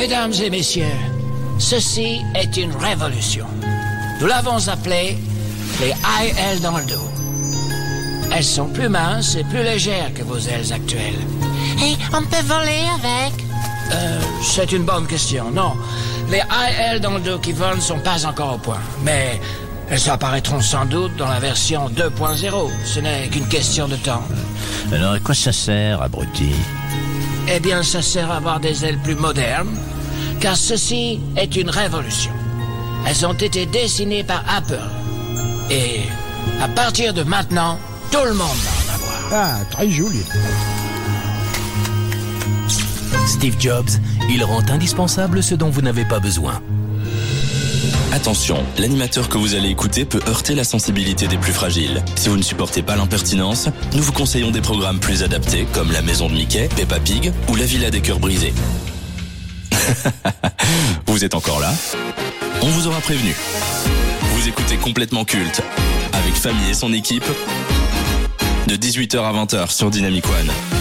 Mesdames et messieurs, ceci est une révolution. Nous l'avons appelée les IL dans le dos. Elles sont plus minces et plus légères que vos ailes actuelles. Et on peut voler avec? Euh, c'est une bonne question. Non, les IL dans le dos qui volent ne sont pas encore au point. Mais elles apparaîtront sans doute dans la version 2.0. Ce n'est qu'une question de temps. Alors, à quoi ça sert, abruti? Eh bien, ça sert à avoir des ailes plus modernes, car ceci est une révolution. Elles ont été dessinées par Apple. Et à partir de maintenant, tout le monde va en avoir. Ah, très joli. Steve Jobs, il rend indispensable ce dont vous n'avez pas besoin. Attention, l'animateur que vous allez écouter peut heurter la sensibilité des plus fragiles. Si vous ne supportez pas l'impertinence, nous vous conseillons des programmes plus adaptés comme La Maison de Mickey, Peppa Pig ou La Villa des Cœurs Brisés. vous êtes encore là? On vous aura prévenu. Vous écoutez complètement culte avec Famille et son équipe de 18h à 20h sur Dynamic One.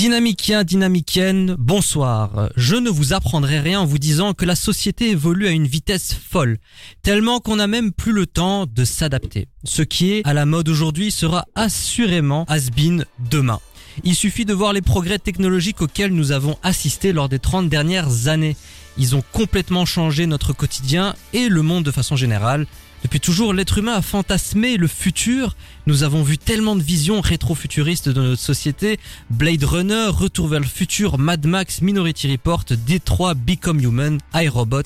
Dynamicien, dynamicienne, bonsoir. Je ne vous apprendrai rien en vous disant que la société évolue à une vitesse folle, tellement qu'on n'a même plus le temps de s'adapter. Ce qui est à la mode aujourd'hui sera assurément has-been demain. Il suffit de voir les progrès technologiques auxquels nous avons assisté lors des 30 dernières années. Ils ont complètement changé notre quotidien et le monde de façon générale. Depuis toujours, l'être humain a fantasmé le futur. Nous avons vu tellement de visions rétro-futuristes de notre société. Blade Runner, Retour vers le futur, Mad Max, Minority Report, Détroit, Become Human, iRobot.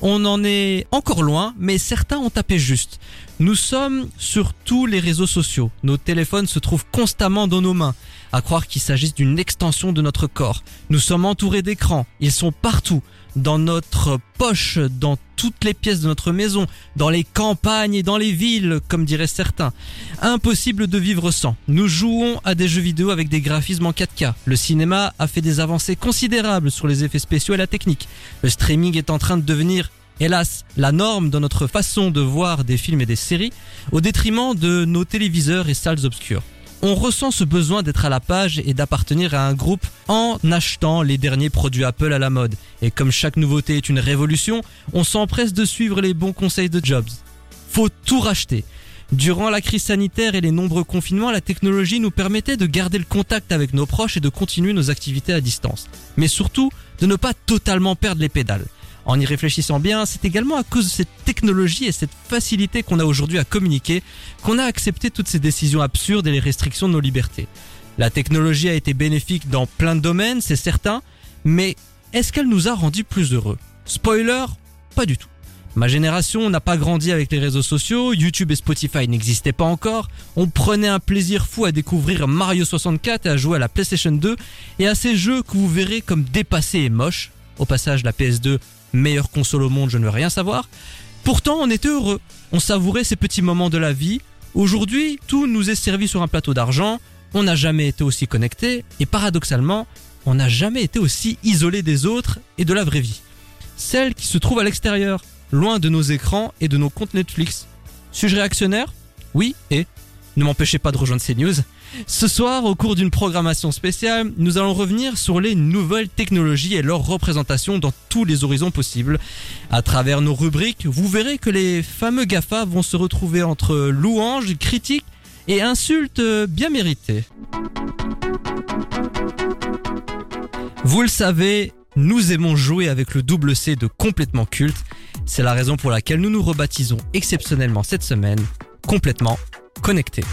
On en est encore loin, mais certains ont tapé juste. Nous sommes sur tous les réseaux sociaux. Nos téléphones se trouvent constamment dans nos mains. À croire qu'il s'agisse d'une extension de notre corps. Nous sommes entourés d'écrans. Ils sont partout. Dans notre poche, dans toutes les pièces de notre maison, dans les campagnes et dans les villes, comme diraient certains. Impossible de vivre sans. Nous jouons à des jeux vidéo avec des graphismes en 4K. Le cinéma a fait des avancées considérables sur les effets spéciaux et la technique. Le streaming est en train de devenir hélas, la norme dans notre façon de voir des films et des séries, au détriment de nos téléviseurs et salles obscures. On ressent ce besoin d'être à la page et d'appartenir à un groupe en achetant les derniers produits Apple à la mode. Et comme chaque nouveauté est une révolution, on s'empresse de suivre les bons conseils de Jobs. Faut tout racheter. Durant la crise sanitaire et les nombreux confinements, la technologie nous permettait de garder le contact avec nos proches et de continuer nos activités à distance. Mais surtout, de ne pas totalement perdre les pédales. En y réfléchissant bien, c'est également à cause de cette technologie et cette facilité qu'on a aujourd'hui à communiquer qu'on a accepté toutes ces décisions absurdes et les restrictions de nos libertés. La technologie a été bénéfique dans plein de domaines, c'est certain, mais est-ce qu'elle nous a rendus plus heureux? Spoiler, pas du tout. Ma génération n'a pas grandi avec les réseaux sociaux, YouTube et Spotify n'existaient pas encore, on prenait un plaisir fou à découvrir Mario 64 et à jouer à la PlayStation 2 et à ces jeux que vous verrez comme dépassés et moches. Au passage, la PS2 meilleure console au monde, je ne veux rien savoir. Pourtant, on était heureux. On savourait ces petits moments de la vie. Aujourd'hui, tout nous est servi sur un plateau d'argent. On n'a jamais été aussi connecté. Et paradoxalement, on n'a jamais été aussi isolé des autres et de la vraie vie. Celle qui se trouve à l'extérieur, loin de nos écrans et de nos comptes Netflix. Suis-je réactionnaire? Oui, et ne m'empêchez pas de rejoindre ces news. Ce soir, au cours d'une programmation spéciale, nous allons revenir sur les nouvelles technologies et leur représentation dans tous les horizons possibles. À travers nos rubriques, vous verrez que les fameux GAFA vont se retrouver entre louanges, critiques et insultes bien méritées. Vous le savez, nous aimons jouer avec le double C de complètement culte. C'est la raison pour laquelle nous nous rebaptisons exceptionnellement cette semaine complètement connectés.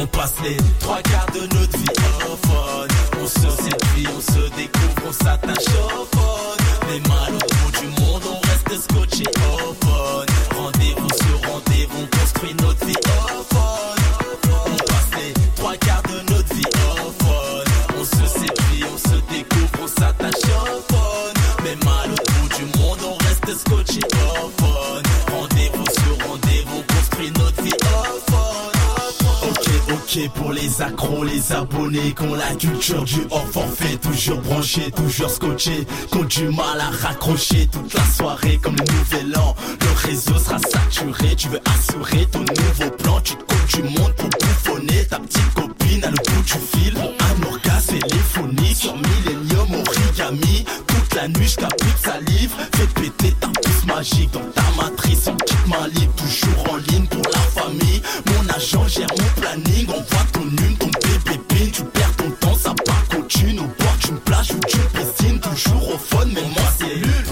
On passe les trois quarts de notre vie au phone. On se séduit, on se découvre, on s'attache au phone. Les mal au bout du monde, on reste scotché au phone. Rendez-vous sur rendez-vous, on construit notre vie au phone. On passe les trois quarts de notre vie au phone. On se séduit, on se découvre, on s'attache au phone. Mais mal au bout du monde, on reste scotché au. Pour les accros, les abonnés Qu'on la culture du hors forfait Toujours branché, toujours scotché Qu'on du mal à raccrocher Toute la soirée comme le nouvel an. Le réseau sera saturé Tu veux assurer ton nouveau plan. Tu te coupes du monde pour bouffonner Ta petite copine à le bout du fil. Un orgasme téléphonique Sur Millennium Origami. Toute la nuit je de salive Fais péter ta puce magique Dans ta matrice. En quitte ma libre Toujours en ligne pour la famille. Mon agent gère mon planning Envoie ton une, ton pin Tu perds ton temps, ça part continue Au bord d'une plage ou d'une piscine Toujours au fun, mais moi c'est nul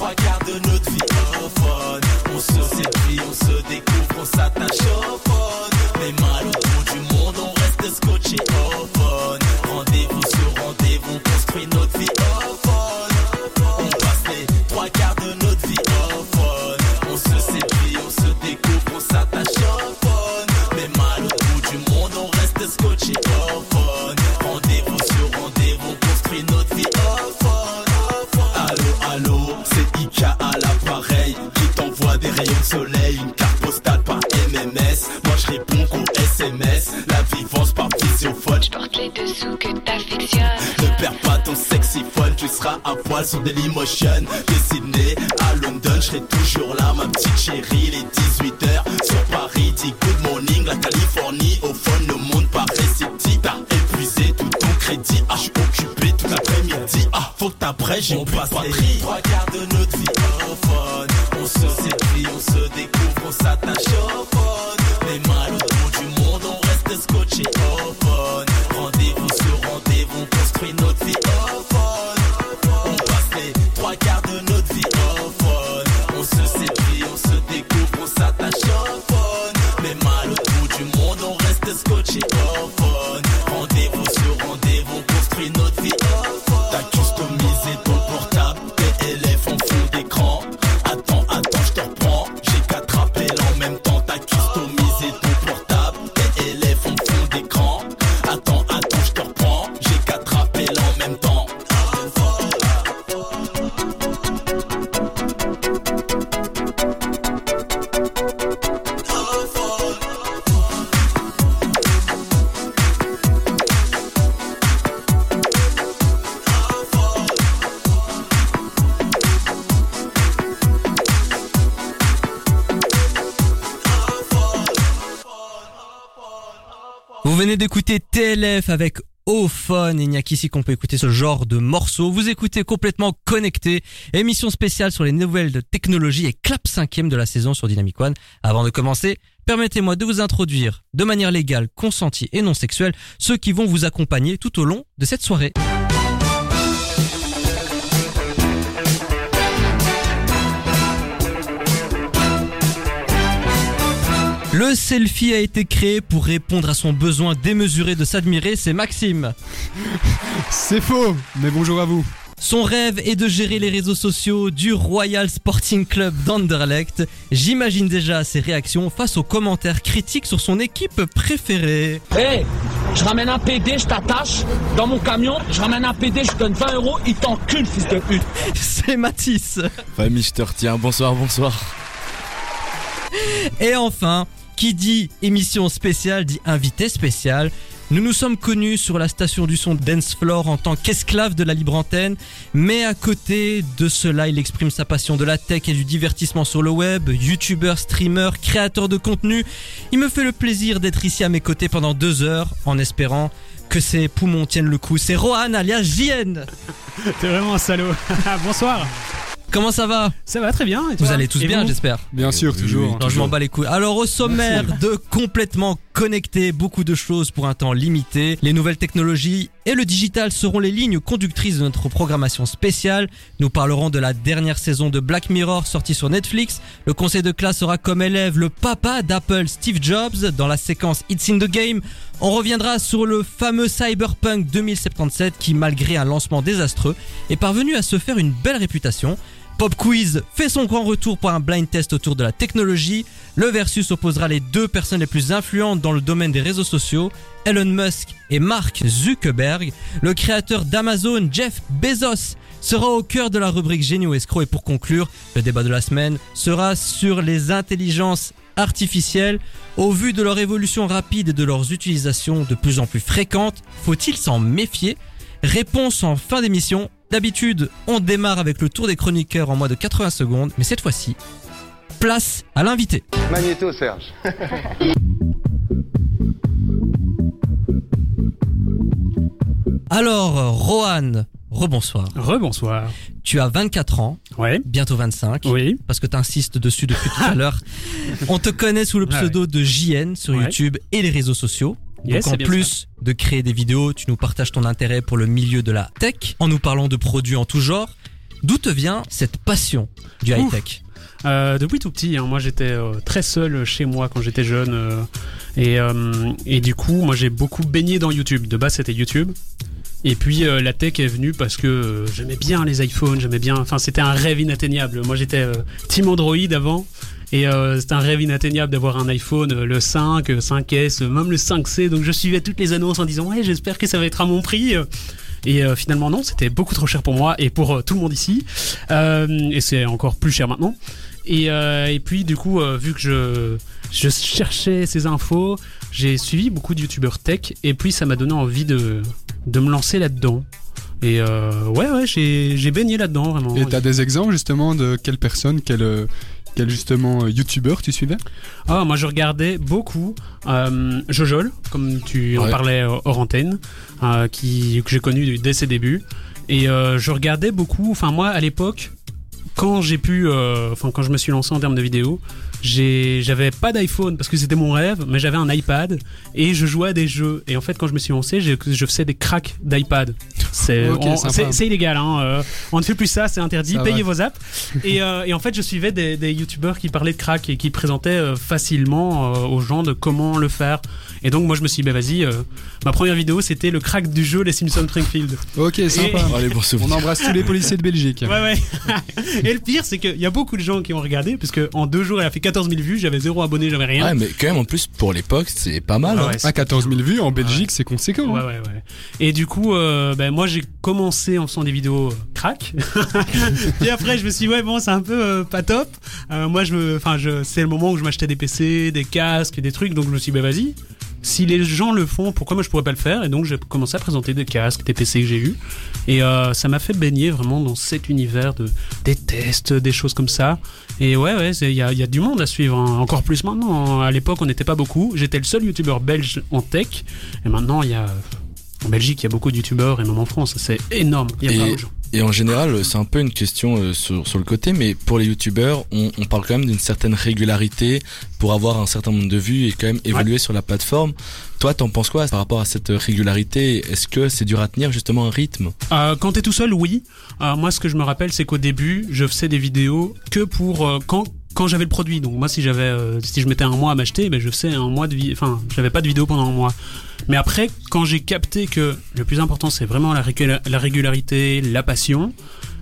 à poil sur Dailymotion. De Sydney à London, je serai toujours là, ma petite chérie. Les 18h sur Paris, dis good morning, la Californie. Au fond, le monde paraît sceptique. T'as épuisé tout ton crédit. Ah, je suis occupé toute l'après-midi. Ah, faut que t'apprêtes, j'ai plus de batterie. Trois quarts de notre vie au fun. On se séduit, on se découvre, on s'attache au Vous venez d'écouter TLF avec Ophone. Il n'y a qu'ici qu'on peut écouter ce genre de morceau. Vous écoutez complètement connecté. Émission spéciale sur les nouvelles de technologie et clap cinquième de la saison sur Dynamic One. Avant de commencer, permettez-moi de vous introduire de manière légale, consentie et non sexuelle ceux qui vont vous accompagner tout au long de cette soirée. Le selfie a été créé pour répondre à son besoin démesuré de s'admirer, c'est Maxime. C'est faux, mais bonjour à vous. Son rêve est de gérer les réseaux sociaux du Royal Sporting Club d'Anderlecht. J'imagine déjà ses réactions face aux commentaires critiques sur son équipe préférée. Hey, je ramène un PD, je t'attache dans mon camion, je ramène un PD, je te donne 20 euros, il t'encule, fils de pute. C'est Mathis. Famille, je te retiens. Bonsoir, bonsoir. Et enfin, qui dit émission spéciale dit invité spécial. Nous nous sommes connus sur la station du son Dance Floor en tant qu'esclave de la libre antenne, mais à côté de cela, il exprime sa passion de la tech et du divertissement sur le web, youtubeur, streamer, créateur de contenu. Il me fait le plaisir d'être ici à mes côtés pendant deux heures, en espérant que ses poumons tiennent le coup. C'est Rohan alias JN. T'es vraiment un salaud. Bonsoir. Comment ça va? Ça va très bien. et Vous allez tous Et bien, j'espère. Bien sûr, toujours. Non, je m'en bats les couilles. Alors, au sommaire de complètement connecté, beaucoup de choses pour un temps limité. Les nouvelles technologies et le digital seront les lignes conductrices de notre programmation spéciale. Nous parlerons de la dernière saison de Black Mirror sortie sur Netflix. Le conseil de classe sera comme élève le papa d'Apple, Steve Jobs, dans la séquence It's in the Game. On reviendra sur le fameux Cyberpunk 2077 qui, malgré un lancement désastreux, est parvenu à se faire une belle réputation. Pop Quiz fait son grand retour pour un blind test autour de la technologie. Le versus opposera les deux personnes les plus influentes dans le domaine des réseaux sociaux, Elon Musk et Mark Zuckerberg. Le créateur d'Amazon, Jeff Bezos, sera au cœur de la rubrique Génie ou escroc. Et pour conclure, le débat de la semaine sera sur les intelligences artificielles, au vu de leur évolution rapide et de leurs utilisations de plus en plus fréquentes, faut-il s'en méfier? Réponse en fin d'émission. D'habitude, on démarre avec le tour des chroniqueurs en moins de 80 secondes, mais cette fois-ci, place à l'invité. Magnéto, Serge. Alors, Rohan, rebonsoir. Rebonsoir. Tu as 24 ans, Ouais. bientôt 25, Oui. parce que tu insistes dessus depuis tout à l'heure. On te connaît sous le Ah pseudo de JN sur Ouais. YouTube et les réseaux sociaux. Yes, Donc en plus de créer des vidéos, tu nous partages ton intérêt pour le milieu de la tech en nous parlant de produits en tout genre. D'où te vient cette passion du Ouf. high-tech? Euh, depuis tout petit, hein, moi j'étais euh, très seul chez moi quand j'étais jeune. euh, et, et du coup, moi j'ai beaucoup baigné dans YouTube. De base, c'était YouTube. Et puis la tech est venue parce que j'aimais bien les iPhones, j'aimais bien. Enfin, c'était un rêve inatteignable. Moi j'étais Team Android avant. Et euh, c'était un rêve inatteignable d'avoir un iPhone, euh, le 5, euh, 5S, euh, même le 5C. Donc je suivais toutes les annonces en disant ouais, j'espère que ça va être à mon prix. euh. Et euh, finalement non, c'était beaucoup trop cher pour moi et pour euh, tout le monde ici. Euh, et c'est encore plus cher maintenant. Et, euh, et puis du coup, euh, vu que je, je cherchais ces infos, j'ai suivi beaucoup de youtubeurs tech et puis ça m'a donné envie de, de me lancer là-dedans. Et euh, ouais, ouais, j'ai baigné là-dedans vraiment. Et t'as des exemples justement de quelle personne, quel, euh, quel justement euh, youtubeur tu suivais? Ah, moi je regardais beaucoup euh, Jojol, comme tu en parlais euh, hors antenne, euh, qui, que j'ai connu dès ses débuts. Et euh, je regardais beaucoup, enfin moi à l'époque, quand j'ai pu, enfin quand je me suis lancé en termes de vidéo, j'ai- j'avais pas d'iPhone parce que c'était mon rêve, mais j'avais un iPad et je jouais à des jeux. Et en fait, quand je me suis lancé, j'ai- je faisais des cracks d'iPad. C'est Ok, on- sympa. c'est- c'est illégal, hein, euh, on ne fait plus ça, c'est interdit. Ça Payez va. vos apps. Et, euh, et en fait, je suivais des, des youtubeurs qui parlaient de crack et qui présentaient euh, facilement euh, aux gens de comment le faire. Et donc, moi, je me suis dit, bah vas-y, euh, ma première vidéo, c'était le crack du jeu Les Simpsons Springfield. Ok, sympa. Et- Allez, bon On embrasse tous les policiers de Belgique. Ouais, ouais. et le pire, c'est qu'il y a beaucoup de gens qui ont regardé, parce que en deux jours, il a fait 14 000 vues, j'avais zéro abonné, j'avais rien. Ouais, mais quand même, en plus, pour l'époque, c'est pas mal. Ah hein. ouais, c'est- À 14 000 vues en Belgique, c'est conséquent. Ouais, hein. ouais, ouais. Et du coup, euh, ben, moi, j'ai commencé en faisant des vidéos euh, crack. Puis après, je me suis dit, ouais, bon, c'est un peu euh, pas top. Euh, moi, je me, enfin, je, c'est le moment où je m'achetais des PC, des casques, des trucs. Donc, je me suis dit, bah, vas-y. Si les gens le font, pourquoi moi je pourrais pas le faire? Et donc, j'ai commencé à présenter des casques, des PC que j'ai eu. Et euh, ça m'a fait baigner vraiment dans cet univers de des tests, des choses comme ça. Et ouais, ouais, il y a, il y a du monde à suivre. hein. Encore plus maintenant. À l'époque, on n'était pas beaucoup. J'étais le seul youtubeur belge en tech. Et maintenant, il y a en Belgique, il y a beaucoup de youtubeurs et même en France, c'est énorme. Il y a Et- plein de gens. Et en général, c'est un peu une question euh, sur, sur le côté, mais pour les youtubeurs, on, on parle quand même d'une certaine régularité pour avoir un certain nombre de vues et quand même évoluer sur la plateforme. Toi, t'en penses quoi par rapport à cette régularité? Est-ce que c'est dur à tenir justement un rythme? Euh, quand t'es tout seul, oui. Euh, moi, ce que je me rappelle, c'est qu'au début, je faisais des vidéos que pour euh, quand j'avais le produit. Donc moi, si j'avais, si je mettais un mois à m'acheter, ben je faisais un mois de vie. Enfin, j'avais pas de vidéo pendant un mois. Mais après, quand j'ai capté que le plus important, c'est vraiment la régularité, la passion.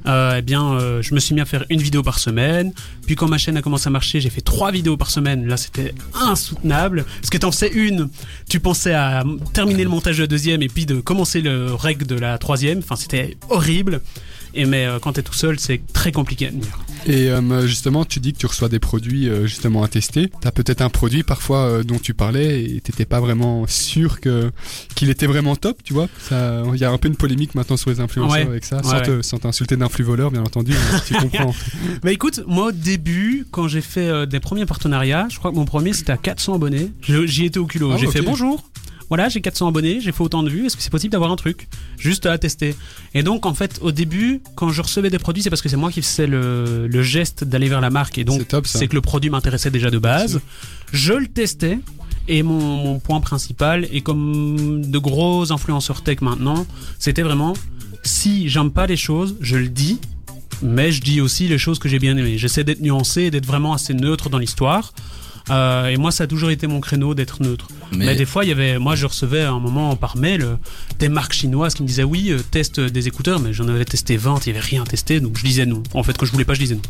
Euh, eh bien, euh, je me suis mis à faire une vidéo par semaine. Puis quand ma chaîne a commencé à marcher, j'ai fait trois vidéos par semaine. Là, c'était insoutenable. Parce que t'en faisais une, tu pensais à terminer le montage de la deuxième et puis de commencer le règle de la troisième. Enfin, c'était horrible. Et mais euh, quand t'es tout seul, c'est très compliqué à tenir. Et euh, justement, tu dis que tu reçois des produits euh, justement à tester. T'as peut-être un produit parfois euh, dont tu parlais et t'étais pas vraiment sûr que qu'il était vraiment top, tu vois. Il y a un peu une polémique maintenant sur les influenceurs Ouais. avec ça, Ouais, sans, te- ouais. sans t'insulter d'influx voleur, bien entendu. tu comprends. Bah écoute, moi au début, quand j'ai fait des premiers partenariats, je crois que mon premier c'était à 400 abonnés. J'y étais au culot. Ah, j'ai fait bonjour. Voilà, j'ai 400 abonnés, j'ai fait autant de vues. Est-ce que c'est possible d'avoir un truc? Juste à tester Et donc en fait, au début, quand je recevais des produits, c'est parce que c'est moi qui faisais le, le geste d'aller vers la marque. Et donc c'est que le produit m'intéressait déjà de base. Je le testais. Et mon, mon point principal, et comme de gros influenceurs tech maintenant, c'était vraiment si j'aime pas les choses, je le dis, mais je dis aussi les choses que j'ai bien aimées. J'essaie d'être nuancé et d'être vraiment assez neutre dans l'histoire. Euh, et moi, ça a toujours été mon créneau d'être neutre. Mais... Mais- des fois, il y avait, moi, je recevais à un moment par mail euh, des marques chinoises qui me disaient oui, euh, teste des écouteurs, mais j'en avais testé 20, il y avait rien testé, donc je disais non. En fait, quand je voulais pas, je disais non.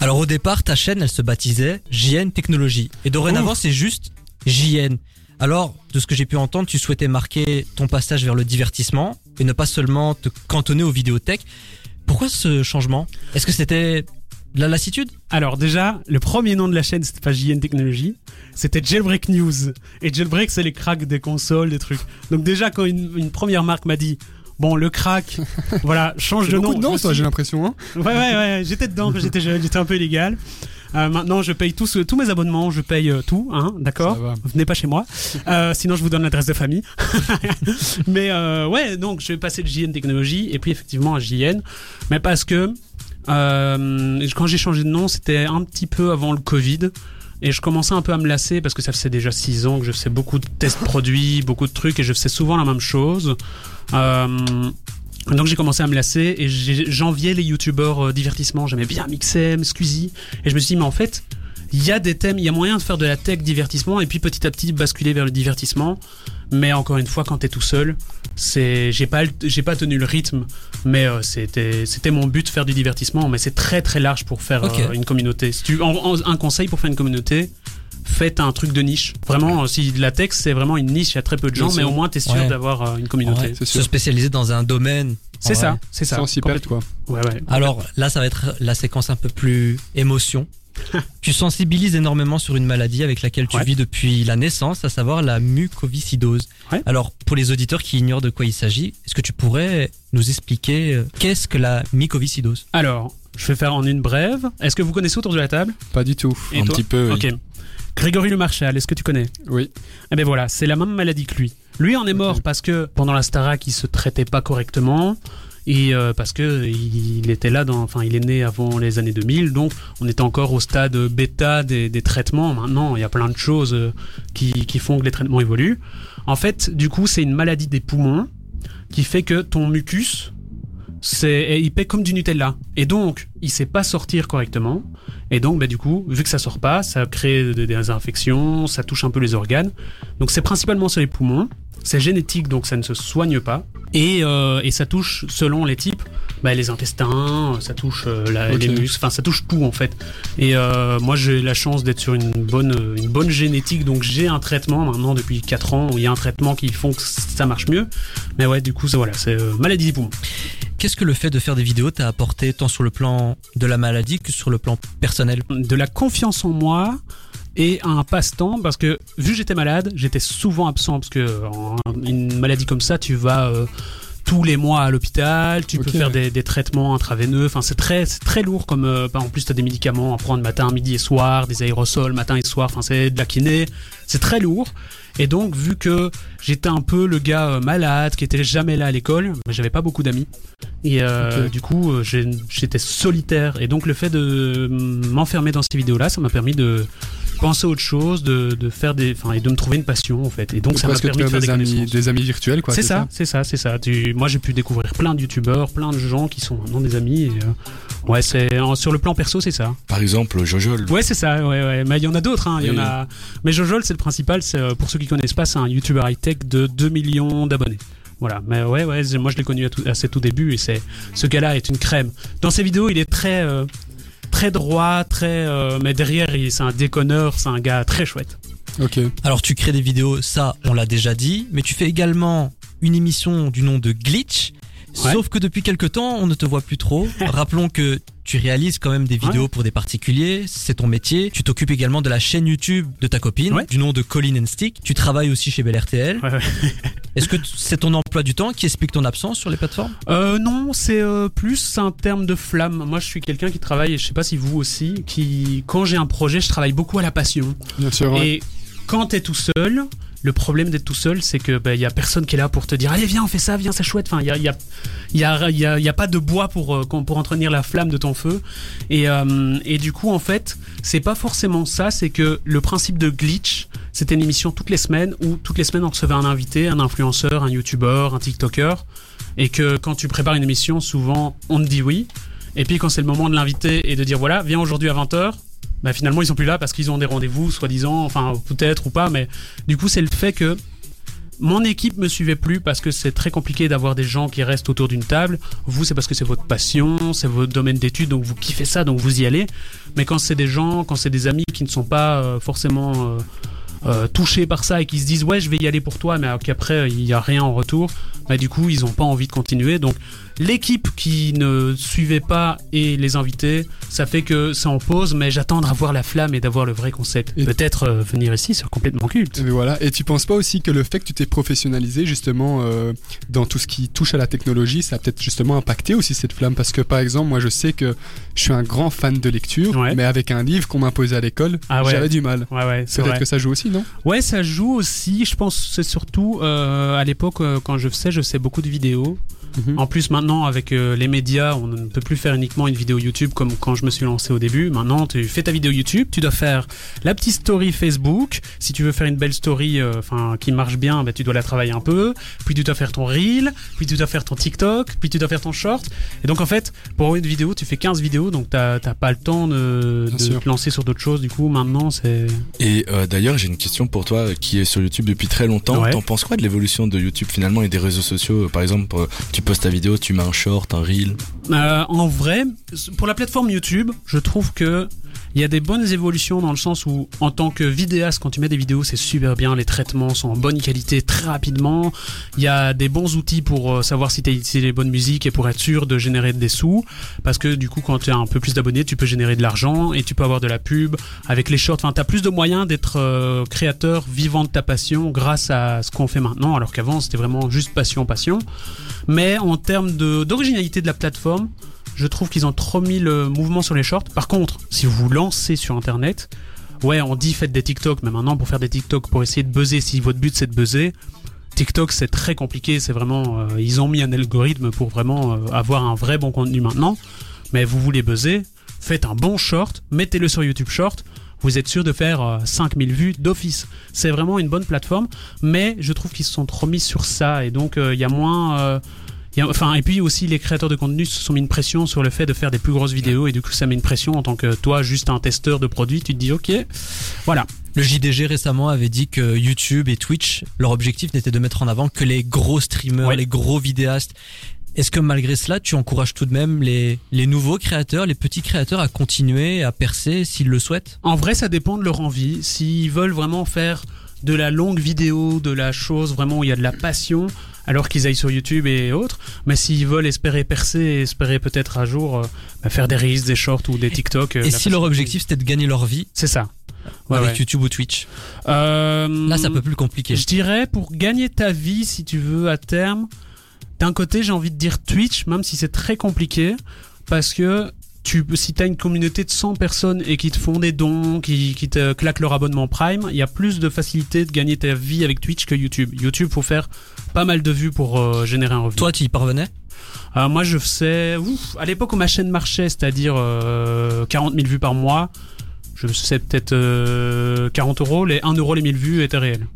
Alors au départ, ta chaîne, elle se baptisait JN Technologie. Et dorénavant, c'est juste JN. Alors, de ce que j'ai pu entendre, tu souhaitais marquer ton passage vers le divertissement et ne pas seulement te cantonner aux vidéothèques. Pourquoi ce changement? Est-ce que c'était De la lassitude Alors déjà, le premier nom de la chaîne, c'était pas JN Technologies, c'était Jailbreak News. Et Jailbreak, c'est les cracks des consoles, des trucs. Donc déjà, quand une, une première marque m'a dit, bon, le crack, voilà, change de beaucoup nom. de noms, toi, j'ai l'impression. Hein Ouais, ouais, ouais, j'étais dedans quand j'étais jeune, j'étais un peu illégal. Euh, maintenant, je paye tous, tous mes abonnements, je paye euh, tout, hein, d'accord. Venez pas chez moi, euh, sinon je vous donne l'adresse de famille. mais ouais, donc je vais passer de JN Technologie et puis effectivement à JN, mais parce que euh, quand j'ai changé de nom, c'était un petit peu avant le Covid. Et je commençais un peu à me lasser parce que ça faisait déjà 6 ans que je faisais beaucoup de tests produits, beaucoup de trucs et je faisais souvent la même chose. Euh, donc j'ai commencé à me lasser et j'enviais les youtubeurs euh, divertissement. J'aimais bien Mixem, Squeezie. Et je me suis dit, mais en fait, il y a des thèmes, il y a moyen de faire de la tech divertissement et puis petit à petit basculer vers le divertissement. Mais encore une fois, quand t'es tout seul, c'est, j'ai pas, j'ai pas tenu le rythme, mais euh, c'était, c'était mon but de faire du divertissement. Mais c'est très très large pour faire euh, une communauté. Si tu, en- en- un conseil pour faire une communauté, faites un truc de niche. Vraiment, euh, si la tech c'est vraiment une niche, il y a très peu de gens, mais au moins t'es sûr Ouais. d'avoir une communauté. Se spécialiser dans un domaine. C'est ça, c'est ça. Sans s'y perdre, quoi. Ouais, ouais. Alors là, ça va être la séquence un peu plus émotion. Tu sensibilises énormément sur une maladie avec laquelle tu Ouais. vis depuis la naissance, à savoir la mucoviscidose. Ouais. Alors, pour les auditeurs qui ignorent de quoi il s'agit, est-ce que tu pourrais nous expliquer euh, qu'est-ce que la mucoviscidose? Alors, je vais faire en une brève. Est-ce que vous connaissez autour de la table? Pas du tout. Et Un petit peu, oui. Ok. Grégory Le Marchal, est-ce que tu connais? Oui. Eh ben voilà, c'est la même maladie que lui. Lui en est mort parce que pendant la Starac, il se traitait pas correctement. Et euh, parce que il était là, dans, enfin il est né avant les années 2000, donc on était encore au stade bêta des, traitements. Maintenant, il y a plein de choses euh, qui, font que les traitements évoluent. En fait, du coup, c'est une maladie des poumons qui fait que ton mucus, c'est, il paie comme du Nutella. Et donc, il sait pas sortir correctement. Et donc, bah, du coup, vu que ça sort pas, ça crée des infections, ça touche un peu les organes. Donc, c'est principalement sur les poumons. C'est génétique, donc ça ne se soigne pas. Et, euh, et ça touche, selon les types, bah, les intestins, ça touche euh, la- les muscles, enfin, ça touche tout en fait. Et euh, moi, j'ai la chance d'être sur une bonne, euh, une bonne génétique, donc j'ai un traitement maintenant depuis 4 ans où il y a un traitement qui font que ça marche mieux. Mais ouais, du coup, ça, voilà, c'est euh, maladie des poumons. Qu'est-ce que le fait de faire des vidéos t'a apporté tant sur le plan de la maladie que sur le plan personnel? De la confiance en moi et un passe-temps parce que vu que j'étais malade, j'étais souvent absent parce que en une maladie comme ça, tu vas euh, tous les mois à l'hôpital, tu peux faire ouais. des, des traitements intraveineux, enfin c'est très c'est très lourd comme euh, bah, en plus tu as des médicaments à prendre matin, midi et soir, des aérosols matin et soir, enfin c'est de la kiné, c'est très lourd. Et donc vu que j'étais un peu le gars euh, malade qui était jamais là à l'école, mais j'avais pas beaucoup d'amis. Et euh, du coup, euh, j'ai- j'étais solitaire. Et donc, le fait de m'enfermer dans ces vidéos-là, ça m'a permis de penser à autre chose, de, de faire des, enfin, et de me trouver une passion en fait. Et donc, ça m'a Presque permis de faire faire des des amis, connaissances. des amis virtuels, quoi. C'est ça, c'est ça, c'est ça. Tu- moi, j'ai pu découvrir plein de youtubeurs, plein de gens qui sont maintenant des amis. Et, euh, ouais, c'est en- sur le plan perso, c'est ça. Par exemple, Jojol. Ouais, c'est ça. Ouais, ouais. Mais il y en a d'autres. Hein. Il y en Oui. a. Mais Jojol, c'est le principal. C'est euh, pour ceux qui connaissent pas, c'est un YouTuber high tech de 2 millions d'abonnés. Voilà. Mais ouais, ouais. c'est- Moi, je l'ai connu à, tout- à ses tout débuts et c'est ce gars-là est une crème. Dans ses vidéos, il est très euh, très droit, très. euh, mais derrière, il- c'est un déconneur. C'est un gars très chouette. Ok. Alors tu crées des vidéos, ça on l'a déjà dit, mais tu fais également une émission du nom de Glitch. Ouais. Sauf que depuis quelque temps, on ne te voit plus trop. Rappelons que tu réalises quand même des vidéos Ouais. pour des particuliers, c'est ton métier. Tu t'occupes également de la chaîne YouTube de ta copine, Ouais. du nom de Colin and Stick. Tu travailles aussi chez Bel RTL. Ouais, ouais. Est-ce que c'est ton emploi du temps qui explique ton absence sur les plateformes? Euh, non, c'est euh, plus un terme de flamme. Moi, je suis quelqu'un qui travaille, et je sais pas si vous aussi, qui, quand j'ai un projet, je travaille beaucoup à la passion. Bien sûr. ouais. Et quand t'es tout seul, le problème d'être tout seul, c'est que bah, y a personne qui est là pour te dire allez viens on fait ça, viens c'est chouette. Enfin il y a, y, a, y, a, y, y a pas de bois pour euh, pour entretenir la flamme de ton feu. Et euh, et du coup en fait c'est pas forcément ça, c'est que le principe de glitch, c'était une émission toutes les semaines où toutes les semaines on recevait un invité, un influenceur, un youtubeur, un tiktoker, et que quand tu prépares une émission, souvent on te dit oui. Et puis quand c'est le moment de l'inviter et de dire voilà viens aujourd'hui à 20h bah finalement ils sont plus là parce qu'ils ont des rendez-vous soi-disant enfin peut-être ou pas mais du coup c'est le fait que mon équipe me suivait plus parce que c'est très compliqué d'avoir des gens qui restent autour d'une table. Vous, c'est parce que c'est votre passion, c'est votre domaine d'études, donc vous kiffez ça, donc vous y allez. Mais quand c'est des gens, quand c'est des amis qui ne sont pas euh, forcément euh, euh, touchés par ça et qui se disent ouais, je vais y aller pour toi, mais qu'après il n'y a rien en retour, bah du coup ils ont pas envie de continuer. Donc l'équipe qui ne suivait pas et les invités, ça fait que c'est en pause, mais j'attends d'avoir la flamme et d'avoir le vrai concept. Peut-être euh, venir ici sur complètement culte. Et voilà. Et tu penses pas aussi que le fait que tu t'es professionnalisé justement euh, dans tout ce qui touche à la technologie, ça a peut-être justement impacté aussi cette flamme? Parce que par exemple, moi je sais que je suis un grand fan de lecture, Ouais. mais avec un livre qu'on m'imposait à l'école, Ah ouais. j'avais du mal. Ouais, ouais, c'est Peut-être vrai. que ça joue aussi, non? Ouais, ça joue aussi. Je pense que c'est surtout euh, à l'époque quand je faisais, je faisais beaucoup de vidéos. Mhm. En plus, maintenant, avec euh, les médias, on ne peut plus faire uniquement une vidéo YouTube comme quand je me suis lancé au début. Maintenant, tu fais ta vidéo YouTube, tu dois faire la petite story Facebook. Si tu veux faire une belle story, euh, enfin qui marche bien, bah, tu dois la travailler un peu. Puis tu dois faire ton reel, puis tu dois faire ton TikTok, puis tu dois faire ton short. Et donc en fait, pour une vidéo, tu fais 15 vidéos, donc t'as t'as pas le temps de, de te lancer sur d'autres choses. Du coup, maintenant, c'est Et euh, d'ailleurs, j'ai une question pour toi qui est sur YouTube depuis très longtemps. Ouais. T'en penses quoi de l'évolution de YouTube finalement et des réseaux sociaux Par exemple, tu postes ta vidéo, tu mets un short, un reel. Euh, en vrai, pour la plateforme YouTube, je trouve que il y a des bonnes évolutions dans le sens où, en tant que vidéaste, quand tu mets des vidéos, c'est super bien, les traitements sont en bonne qualité très rapidement. Il y a des bons outils pour euh, savoir si tu as utilisé les bonnes musiques et pour être sûr de générer des sous. Parce que du coup, quand tu as un peu plus d'abonnés, tu peux générer de l'argent et tu peux avoir de la pub avec les shorts. Enfin, tu as plus de moyens d'être euh, créateur vivant de ta passion grâce à ce qu'on fait maintenant, alors qu'avant, c'était vraiment juste passion, passion. Mais en termes d'originalité de la plateforme, je trouve qu'ils ont trop mis le mouvement sur les shorts. Par contre, si vous vous lancez sur Internet, ouais, on dit faites des TikTok, mais maintenant pour faire des TikTok, pour essayer de buzzer, si votre but c'est de buzzer, TikTok c'est très compliqué. C'est vraiment, euh, ils ont mis un algorithme pour vraiment euh, avoir un vrai bon contenu maintenant. Mais vous voulez buzzer, faites un bon short, mettez-le sur YouTube Short. Vous êtes sûr de faire euh, 5000 vues d'office. C'est vraiment une bonne plateforme, mais je trouve qu'ils se sont trop mis sur ça et donc euh, il y a moins. A- enfin, et puis aussi, les créateurs de contenu se sont mis une pression sur le fait de faire des plus grosses vidéos, et du coup, ça met une pression en tant que toi, juste un testeur de produits. Tu te dis, ok, voilà. Le JDG récemment avait dit que YouTube et Twitch, leur objectif n'était de mettre en avant que les gros streamers, Ouais. les gros vidéastes. Est-ce que malgré cela, tu encourages tout de même les, les nouveaux créateurs, les petits créateurs à continuer à percer s'ils le souhaitent? En vrai, ça dépend de leur envie. S'ils veulent vraiment faire de la longue vidéo, de la chose vraiment où il y a de la passion, alors qu'ils aillent sur YouTube et autres. Mais s'ils veulent espérer percer et espérer peut-être un jour euh, bah, faire des reels, des shorts ou des TikTok. euh, Et si leur objectif c'était de gagner leur vie C'est ça. Ouais, avec ouais. YouTube ou Twitch Euh, Là, c'est un peu plus compliqué. Je dirais pour gagner ta vie, si tu veux, à terme, d'un côté, j'ai envie de dire Twitch, même si c'est très compliqué, parce que tu, si tu as une communauté de 100 personnes et qui te font des dons, qui, qui te claquent leur abonnement Prime, il y a plus de facilité de gagner ta vie avec Twitch que YouTube. YouTube, faut faire pas mal de vues pour euh, générer un revenu. Toi, tu y parvenais Euh, moi, je faisais, ouf, à l'époque où ma chaîne marchait, c'est-à-dire euh, 40 000 vues par mois, je faisais peut-être euh, 40 euros, les 1 euro les 1000 vues étaient réels.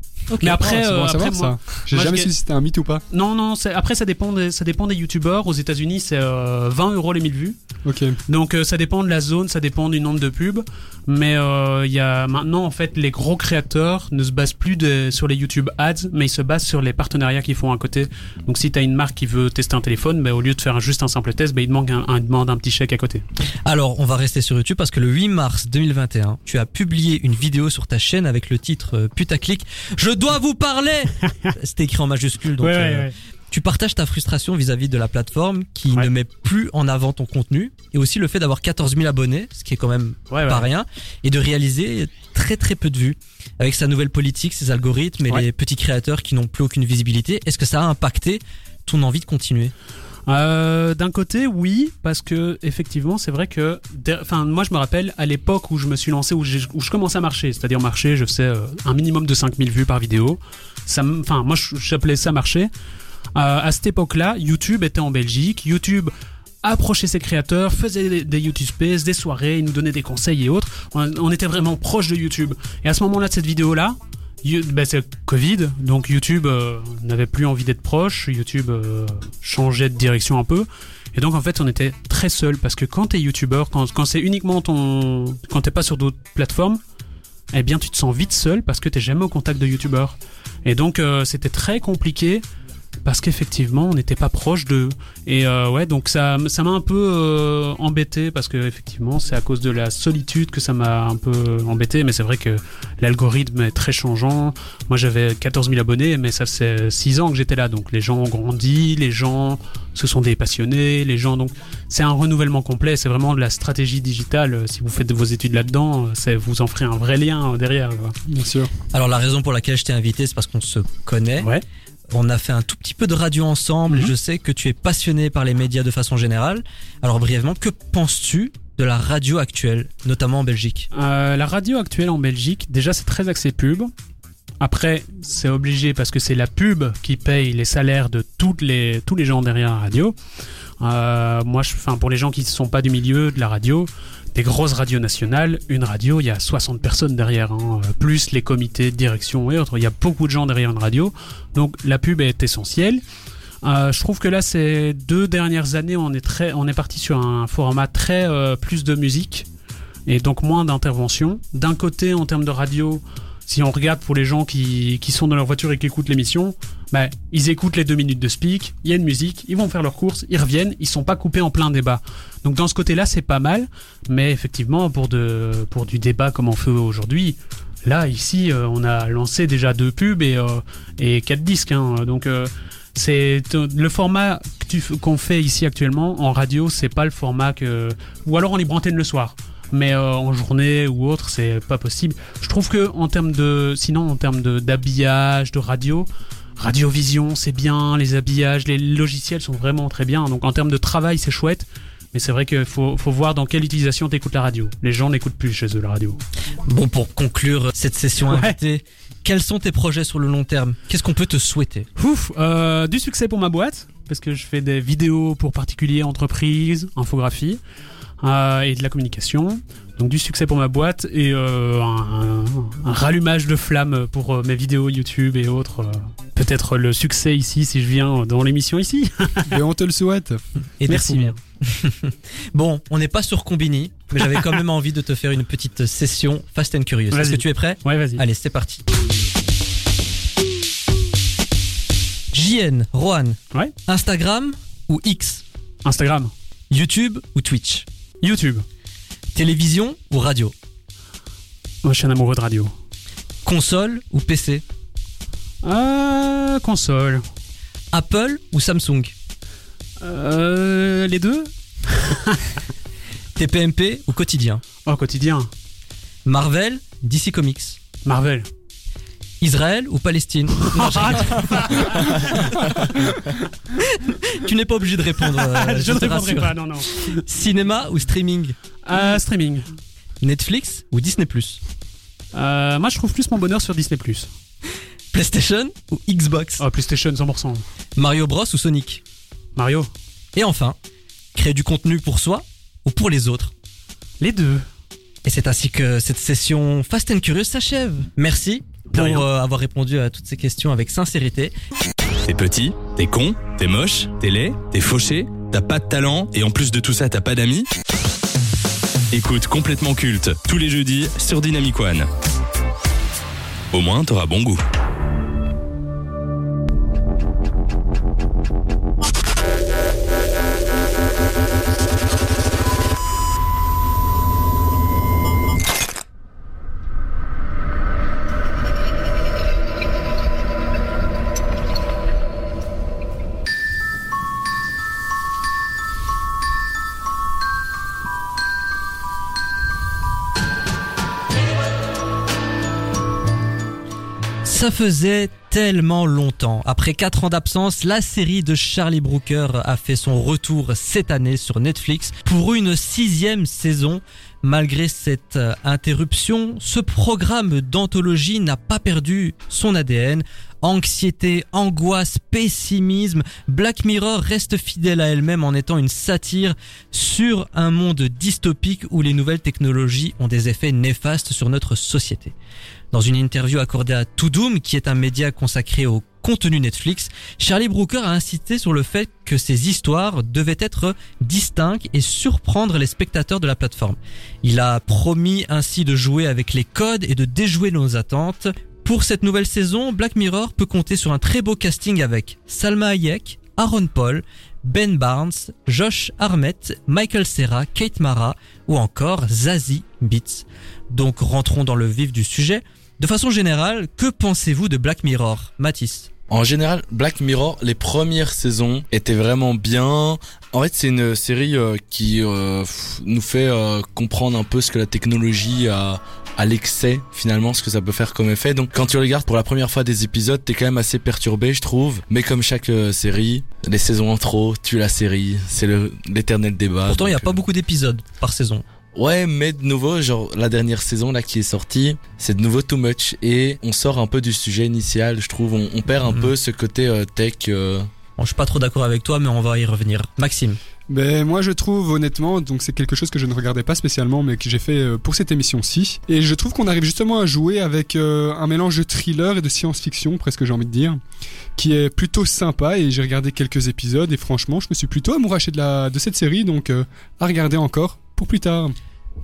Mais après, Oh, bon euh, après savoir, moi, ça. J'ai jamais su si c'était un mythe ou pas. Non, non, après ça dépend des, ça dépend des youtubeurs. Aux États-Unis, c'est euh, 20 euros les 1000 vues. Ok. Donc euh, ça dépend de la zone, ça dépend du nombre de pubs. Mais euh, il y a maintenant en fait les gros créateurs ne se basent plus de- sur les YouTube ads, mais ils se basent sur les partenariats qu'ils font à côté. Donc si tu as une marque qui veut tester un téléphone, bah, au lieu de faire juste un simple test, bah, il demande un, un- il demande un petit chèque à côté. Alors, on va rester sur YouTube parce que le 8 mars 2021, tu as publié une vidéo sur ta chaîne avec le titre euh, Putaclic. Je dois vous parler. C'était écrit en majuscule, donc Ouais, ouais, euh, ouais. tu partages ta frustration vis-à-vis de la plateforme qui ne met plus en avant ton contenu et aussi le fait d'avoir 14 000 abonnés, ce qui est quand même pas rien, et de réaliser très très peu de vues avec sa nouvelle politique, ses algorithmes et les petits créateurs qui n'ont plus aucune visibilité. Est-ce que ça a impacté ton envie de continuer? Euh, D'un côté, oui, parce que effectivement, c'est vrai que, enfin, moi, je me rappelle à l'époque où je me suis lancé, où, je commençais à marcher, c'est-à-dire marcher, je faisais euh, un minimum de 5000 vues par vidéo. Enfin, moi, j'appelais ça marcher. Euh, à cette époque-là, YouTube était en Belgique. YouTube approchait ses créateurs, faisait des, YouTube Space, des soirées, il nous donnait des conseils et autres. On, on était vraiment proche de YouTube. Et à ce moment-là de cette vidéo-là, Ben, c'est Covid, donc YouTube euh, n'avait plus envie d'être proche, YouTube euh, changeait de direction un peu, et donc en fait on était très seul parce que quand t'es YouTuber, quand, quand c'est uniquement ton, quand t'es pas sur d'autres plateformes, eh bien tu te sens vite seul parce que t'es jamais au contact de YouTubeurs, et donc euh, c'était très compliqué parce qu'effectivement, on n'était pas proche d'eux. Et euh, ouais, donc ça, ça m'a un peu euh, embêté parce que effectivement, c'est à cause de la solitude que ça m'a un peu embêté. Mais c'est vrai que l'algorithme est très changeant. Moi, j'avais 14 000 abonnés, mais ça fait 6 ans que j'étais là. Donc les gens ont grandi, les gens se sont des passionnés, les gens. Donc c'est un renouvellement complet. C'est vraiment de la stratégie digitale. Si vous faites vos études là-dedans, vous en ferez un vrai lien euh, derrière. quoi. Bien sûr. Alors la raison pour laquelle je t'ai invité, c'est parce qu'on se connaît. Ouais. On a fait un tout petit peu de radio ensemble. Mhm. Je sais que tu es passionné par les médias de façon générale. Alors brièvement, que penses-tu de la radio actuelle, notamment en Belgique? Euh, la radio actuelle en Belgique, déjà c'est très axé pub. Après, c'est obligé parce que c'est la pub qui paye les salaires de toutes les, tous les gens derrière la radio. Euh, moi, je, enfin, pour les gens qui ne sont pas du milieu de la radio, des grosses radios nationales, une radio, il y a 60 personnes derrière, hein, euh, plus les comités de direction et autres. Il y a beaucoup de gens derrière une radio. Donc la pub est essentielle. Euh, je trouve que là, ces deux dernières années, on est très, on est parti sur un format très euh, plus de musique et donc moins d'intervention. D'un côté, en termes de radio, si on regarde pour les gens qui, qui sont dans leur voiture et qui écoutent l'émission, bah, ils écoutent les deux minutes de speak, il y a une musique, ils vont faire leurs courses, ils reviennent, ils sont pas coupés en plein débat. Donc dans ce côté-là, c'est pas mal, mais effectivement, pour, de, pour du débat comme on fait aujourd'hui, là, ici, euh, on a lancé déjà deux pubs et, euh, et quatre disques. hein. donc euh, c'est le format qu'on fait ici actuellement en radio, c'est pas le format que. Ou alors en libre antenne le soir. Mais euh, en journée ou autre, c'est pas possible. Je trouve que en termes de, sinon en termes de d'habillage, de radio, radiovision c'est bien, les habillages, les logiciels sont vraiment très bien. Donc en termes de travail c'est chouette. Mais c'est vrai qu'il faut, faut voir dans quelle utilisation t'écoutes la radio. Les gens n'écoutent plus chez eux la radio. Bon, pour conclure cette session Ouais. invitée, quels sont tes projets sur le long terme? Qu'est-ce qu'on peut te souhaiter? Ouf, euh, du succès pour ma boîte, parce que je fais des vidéos pour particuliers, entreprises, infographie euh, et de la communication. Donc du succès pour ma boîte et euh, un, un rallumage de flamme pour euh, mes vidéos YouTube et autres. euh. Peut-être le succès ici si je viens dans l'émission ici. Et on te le souhaite. Et Merci bien. bon, on n'est pas sur Combini, mais j'avais quand même envie de te faire une petite session Fast and Curious. Est-ce que tu es prêt? Ouais, vas-y. Allez, c'est parti. JN, Rohan. Ouais. Instagram ou X? Instagram. YouTube ou Twitch? YouTube. Télévision ou radio? Moi je suis un amoureux de radio. Console ou PC Euh, console. Apple ou Samsung? Euh, les deux TPMP ou quotidien? Oh, quotidien. Marvel, DC Comics Marvel. Israël ou Palestine Non. Tu n'es pas obligé de répondre. euh, je ne te répondrai rassure. pas, non, non. Cinéma ou streaming Euh, streaming. Netflix ou Disney Euh, moi je trouve plus mon bonheur sur Disney+. PlayStation ou Xbox Oh, PlayStation 100%. Mario Bros ou Sonic Mario. Et enfin, créer du contenu pour soi ou pour les autres Les deux. Et c'est ainsi que cette session Fast and Curious s'achève. Merci pour rien. euh, avoir répondu à toutes ces questions avec sincérité. T'es petit, t'es con, t'es moche, t'es laid, t'es fauché, t'as pas de talent et en plus de tout ça t'as pas d'amis Écoute complètement culte tous les jeudis sur Dynamic One. Au moins t'auras bon goût. Faisait tellement longtemps. Après 4 ans d'absence, la série de Charlie Brooker a fait son retour cette année sur Netflix pour une sixième saison. Malgré cette euh, interruption, ce programme d'anthologie n'a pas perdu son ADN. Anxiété, angoisse, pessimisme, Black Mirror reste fidèle à elle-même en étant une satire sur un monde dystopique où les nouvelles technologies ont des effets néfastes sur notre société. Dans une interview accordée à Toudoum, qui est un média consacré au contenu Netflix, Charlie Brooker a insisté sur le fait que ces histoires devaient être distinctes et surprendre les spectateurs de la plateforme. Il a promis ainsi de jouer avec les codes et de déjouer nos attentes. Pour cette nouvelle saison, Black Mirror peut compter sur un très beau casting avec Salma Hayek, Aaron Paul, Ben Barnes, Josh Arnett, Michael Serra, Kate Mara ou encore Zazie Beats. Donc rentrons dans le vif du sujet. De façon générale, que pensez-vous de Black Mirror Mathis? En général, Black Mirror, les premières saisons étaient vraiment bien. En fait, c'est une série euh, qui euh, nous fait euh, comprendre un peu ce que la technologie a à l'excès finalement ce que ça peut faire comme effet. Donc quand tu regardes pour la première fois des épisodes t'es quand même assez perturbé je trouve. Mais comme chaque série les saisons en trop tuent la série. C'est le l'éternel débat. Pourtant, il n'y a pas beaucoup d'épisodes par saison. Ouais, mais de nouveau, genre la dernière saison là qui est sortie, c'est de nouveau too much et on sort un peu du sujet initial, je trouve. On, on perd un Mhm. peu ce côté euh, tech. euh, Bon, je suis pas trop d'accord avec toi, mais on va y revenir. Maxime. Ben moi je trouve honnêtement, donc c'est quelque chose que je ne regardais pas spécialement, mais que j'ai fait euh, pour cette émission-ci. Et je trouve qu'on arrive justement à jouer avec euh, un mélange de thriller et de science-fiction, presque j'ai envie de dire, qui est plutôt sympa. Et j'ai regardé quelques épisodes et franchement, je me suis plutôt amouraché de la de cette série, donc euh, à regarder encore pour plus tard.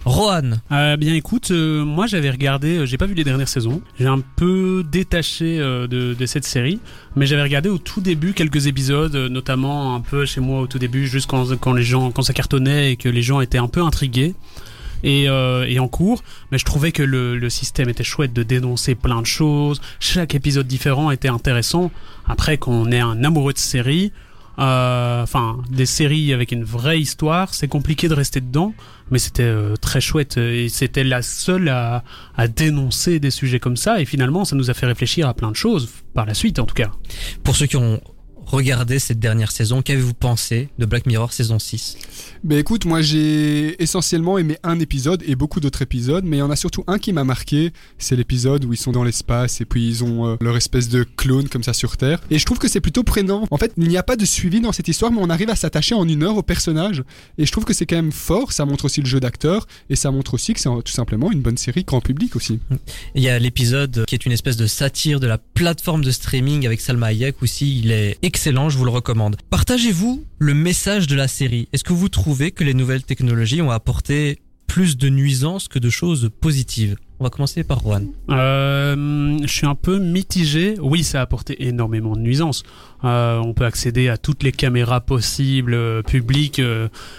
Rohan. Euh, bien écoute, euh, moi j'avais regardé, euh, j'ai pas vu les dernières saisons, j'ai un peu détaché euh, de, de cette série, mais j'avais regardé au tout début quelques épisodes, euh, notamment un peu chez moi au tout début, juste quand, quand les gens, quand ça cartonnait et que les gens étaient un peu intrigués. Et, euh, et en cours, mais je trouvais que le, le système était chouette de dénoncer plein de choses. Chaque épisode différent était intéressant. Après, quand on est un amoureux de série, euh, enfin des séries avec une vraie histoire, c'est compliqué de rester dedans, mais c'était euh, très chouette et c'était la seule à, à dénoncer des sujets comme ça et finalement ça nous a fait réfléchir à plein de choses par la suite en tout cas. Pour ceux qui ont regardé cette dernière saison, qu'avez-vous pensé de Black Mirror saison 6 Ben écoute, moi j'ai essentiellement aimé un épisode et beaucoup d'autres épisodes, mais il y en a surtout un qui m'a marqué, c'est l'épisode où ils sont dans l'espace et puis ils ont euh, leur espèce de clone comme ça sur Terre. Et je trouve que c'est plutôt prenant. En fait, il n'y a pas de suivi dans cette histoire, mais on arrive à s'attacher en une heure au personnage. Et je trouve que c'est quand même fort, ça montre aussi le jeu d'acteur, et ça montre aussi que c'est tout simplement une bonne série grand public aussi. Il y a l'épisode qui est une espèce de satire de la plateforme de streaming avec Salma Hayek aussi, il est excellent, je vous le recommande. Partagez-vous le message de la série. Est-ce que vous trouvez que les nouvelles technologies ont apporté plus de nuisances que de choses positives? On va commencer par Juan. Euh, je suis un peu mitigé. Oui, ça a apporté énormément de nuisances. Euh, on peut accéder à toutes les caméras possibles, euh, publiques.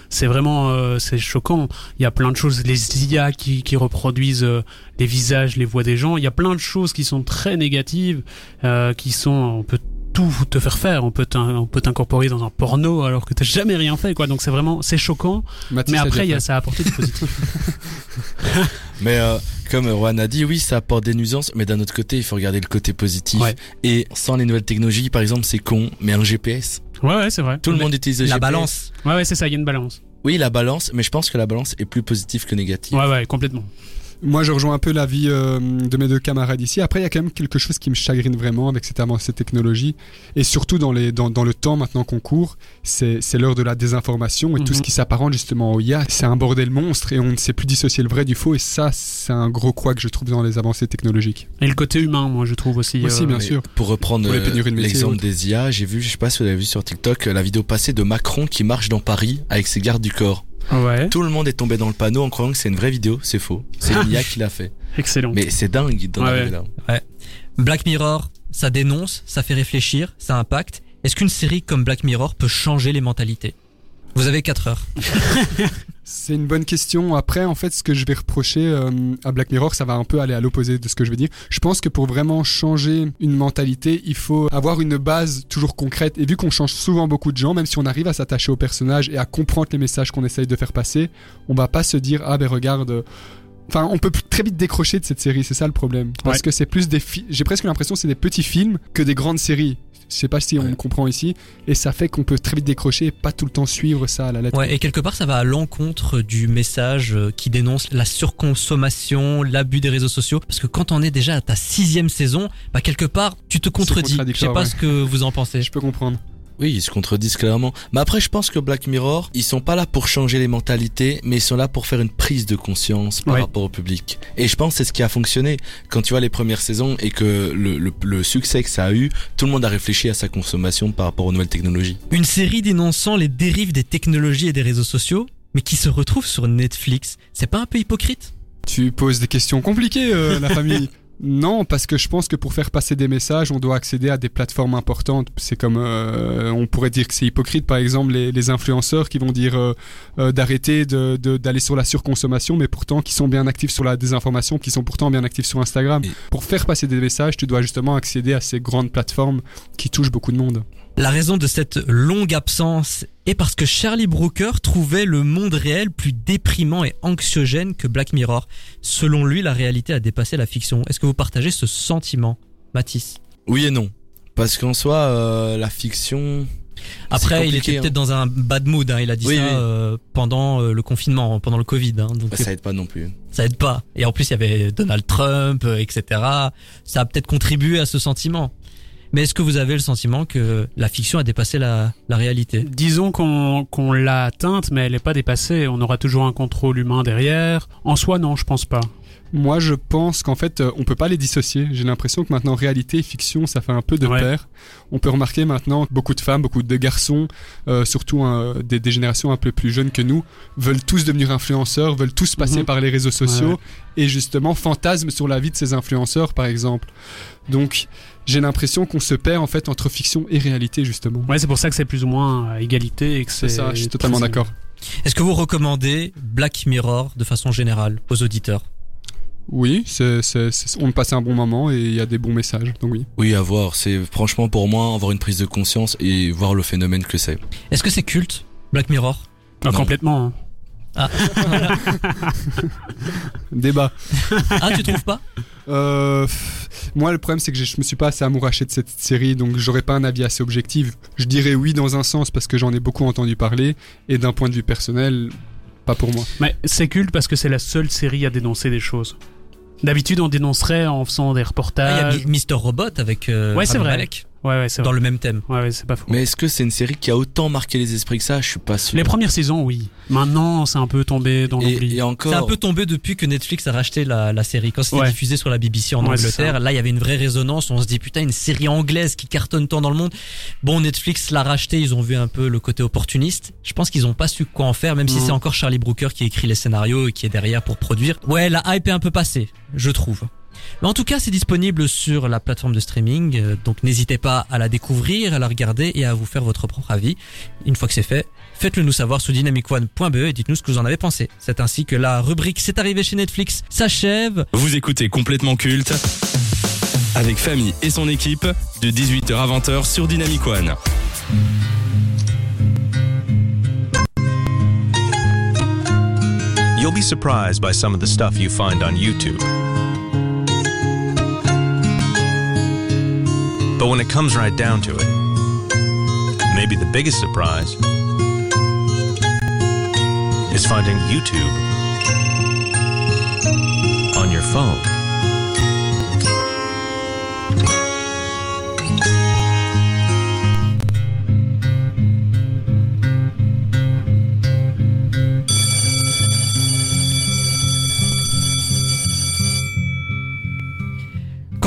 c'est vraiment, c'est choquant. Il y a plein de choses. Les IA qui, qui reproduisent les visages, les voix des gens. Il y a plein de choses qui sont très négatives, qui sont, on peut tout te faire faire. On peut t'in- on peut t'incorporer dans un porno alors que t'as jamais rien fait, quoi. Donc c'est vraiment, c'est choquant. Mathis mais après, y a, ça a apporté du positif. Mais euh, comme Juan a dit, oui, ça apporte des nuisances, mais d'un autre côté, il faut regarder le côté positif. Ouais. Et sans les nouvelles technologies, par exemple, c'est con, mais un GPS. ouais, ouais, c'est vrai. Tout le monde utilise le La GPS. balance. Ouais, ouais, c'est ça. Il y a une balance. Oui, la balance, mais je pense que la balance est plus positive que négative. Ouais, ouais, complètement. Moi, je rejoins un peu l'avis euh, de mes deux camarades ici. Après, il y a quand même quelque chose qui me chagrine vraiment avec cette avancée technologie. Et surtout dans, les, dans, dans le temps maintenant qu'on court, c'est l'heure de la désinformation et tout Mhm. ce qui s'apparente justement au IA. C'est un bordel monstre et on ne sait plus dissocier le vrai du faux. Et ça, c'est un gros quoi que je trouve dans les avancées technologiques. Et le côté humain, moi, je trouve aussi. Aussi, euh, bien sûr. Pour reprendre euh, de l'exemple des IA, j'ai vu, je sais pas si vous l'avez vu sur TikTok, la vidéo passée de Macron qui marche dans Paris avec ses gardes du corps. Ouais, Tout le monde est tombé dans le panneau en croyant que c'est une vraie vidéo, c'est faux. C'est une IA qui l'a fait. excellent. Mais c'est dingue d'en ouais. là. Black Mirror, ça dénonce, ça fait réfléchir, ça impacte. Est-ce qu'une série comme Black Mirror peut changer les mentalités? Vous avez 4 heures. C'est une bonne question. Après, en fait, ce que je vais reprocher euh, à Black Mirror, ça va un peu aller à l'opposé de ce que je veux dire. Je pense que pour vraiment changer une mentalité, il faut avoir une base toujours concrète. Et vu qu'on change souvent beaucoup de gens, même si on arrive à s'attacher au personnage et à comprendre les messages qu'on essaye de faire passer, on va pas se dire ah ben regarde. euh, Enfin, on peut très vite décrocher de cette série, c'est ça le problème. Parce Ouais. que c'est plus des j'ai presque l'impression que c'est des petits films que des grandes séries. Je sais pas si on Ouais. comprend ici. Et ça fait qu'on peut très vite décrocher et pas tout le temps suivre ça à la lettre. Ouais, et quelque part, ça va à l'encontre du message euh, qui dénonce la surconsommation, l'abus des réseaux sociaux. Parce que quand on est déjà à ta sixième saison, bah quelque part, tu te contredis. Je sais pas ouais. ce que vous en pensez. Je peux comprendre. Oui, ils se contredisent clairement. Mais après, je pense que Black Mirror, ils sont pas là pour changer les mentalités, mais ils sont là pour faire une prise de conscience par Ouais. rapport au public. Et je pense que c'est ce qui a fonctionné. Quand tu vois les premières saisons et que le, le, le succès que ça a eu, tout le monde a réfléchi à sa consommation par rapport aux nouvelles technologies. Une série dénonçant les dérives des technologies et des réseaux sociaux, mais qui se retrouve sur Netflix. C'est pas un peu hypocrite? Tu poses des questions compliquées, euh, la famille. Non, parce que je pense que pour faire passer des messages, on doit accéder à des plateformes importantes. C'est comme, euh, on pourrait dire que c'est hypocrite, par exemple, les, les influenceurs qui vont dire euh, euh, d'arrêter de- de- d'aller sur la surconsommation, mais pourtant qui sont bien actifs sur la désinformation, qui sont pourtant bien actifs sur Instagram. Pour faire passer des messages, tu dois justement accéder à ces grandes plateformes qui touchent beaucoup de monde. La raison de cette longue absence est parce que Charlie Brooker trouvait le monde réel plus déprimant et anxiogène que Black Mirror. Selon lui, la réalité a dépassé la fiction. Est-ce que vous partagez ce sentiment, Mathis? Oui et non. Parce qu'en soi, euh, la fiction. Après, il était peut-être dans un bad mood. hein. Il a dit Oui, ça oui. euh, pendant euh, le confinement, pendant le Covid. hein. Donc Bah, ça aide pas non plus. ça aide pas. Et en plus, il y avait Donald Trump, euh, etc. Ça a peut-être contribué à ce sentiment. Mais est-ce que vous avez le sentiment que la fiction a dépassé la, réalité? Disons qu'on qu'on l'a atteinte, mais elle n'est pas dépassée. On aura toujours un contrôle humain derrière. En soi, non, je pense pas. Moi, je pense qu'en fait, euh, on peut pas les dissocier. J'ai l'impression que maintenant, réalité et fiction, ça fait un peu de Ouais. pair. On peut remarquer maintenant que beaucoup de femmes, beaucoup de garçons, euh, surtout hein, des, des générations un peu plus jeunes que nous, veulent tous devenir influenceurs, veulent tous passer Mhm. par les réseaux sociaux Ouais, et justement fantasment sur la vie de ces influenceurs, par exemple. Donc, j'ai l'impression qu'on se perd en fait entre fiction et réalité, justement. Ouais, c'est pour ça que c'est plus ou moins à égalité et que c'est. C'est ça, je suis totalement d'accord. Est-ce que vous recommandez Black Mirror de façon générale aux auditeurs? Oui, on passe un bon moment et il y a des bons messages, donc oui. Oui, à voir. C'est franchement pour moi avoir une prise de conscience et voir le phénomène que c'est. Est-ce que c'est culte Black Mirror? Non. complètement. hein. Ah, Débat. ah tu trouves pas? Euh, moi, le problème, c'est que je je me suis pas assez amouraché de cette série, donc j'aurais pas un avis assez objectif. Je dirais oui dans un sens parce que j'en ai beaucoup entendu parler, et d'un point de vue personnel, pas pour moi. Mais c'est culte parce que c'est la seule série à dénoncer des choses. D'habitude, on dénoncerait en faisant des Ah, Il y a reportages. Mi- Mister Robot avec euh, Ouais, c'est vrai. Malek Ouais, ouais, c'est dans vrai. le même thème. Ouais, ouais, c'est pas faux. Mais est-ce que c'est une série qui a autant marqué les esprits que ça? Je suis pas sûr. Les premières saisons, oui. Maintenant, c'est un peu tombé dans et, l'oubli. et encore. C'est un peu tombé depuis que Netflix a racheté la, la série. Quand c'était Ouais. diffusé sur la BBC en Ouais, Angleterre, là il y avait une vraie résonance. On se dit putain une série anglaise qui cartonne tant dans le monde. Bon Netflix l'a racheté, ils ont vu un peu le côté opportuniste. Je pense qu'ils ont pas su quoi en faire, même si Mhm. c'est encore Charlie Brooker qui écrit les scénarios et qui est derrière pour produire. Ouais, la hype est un peu passée, je trouve. Mais en tout cas, c'est disponible sur la plateforme de streaming, euh, donc n'hésitez pas à la découvrir, à la regarder et à vous faire votre propre avis. Une fois que c'est fait, faites-le nous savoir sur dynamicone.be et dites-nous ce que vous en avez pensé. C'est ainsi que la rubrique C'est arrivé chez Netflix s'achève. Vous écoutez complètement culte avec Famille et son équipe de 18h à 20h sur Dynamic One. You'll be surprised by some of the stuff you find on YouTube. But when it comes right down to it, maybe the biggest surprise is finding YouTube on your phone.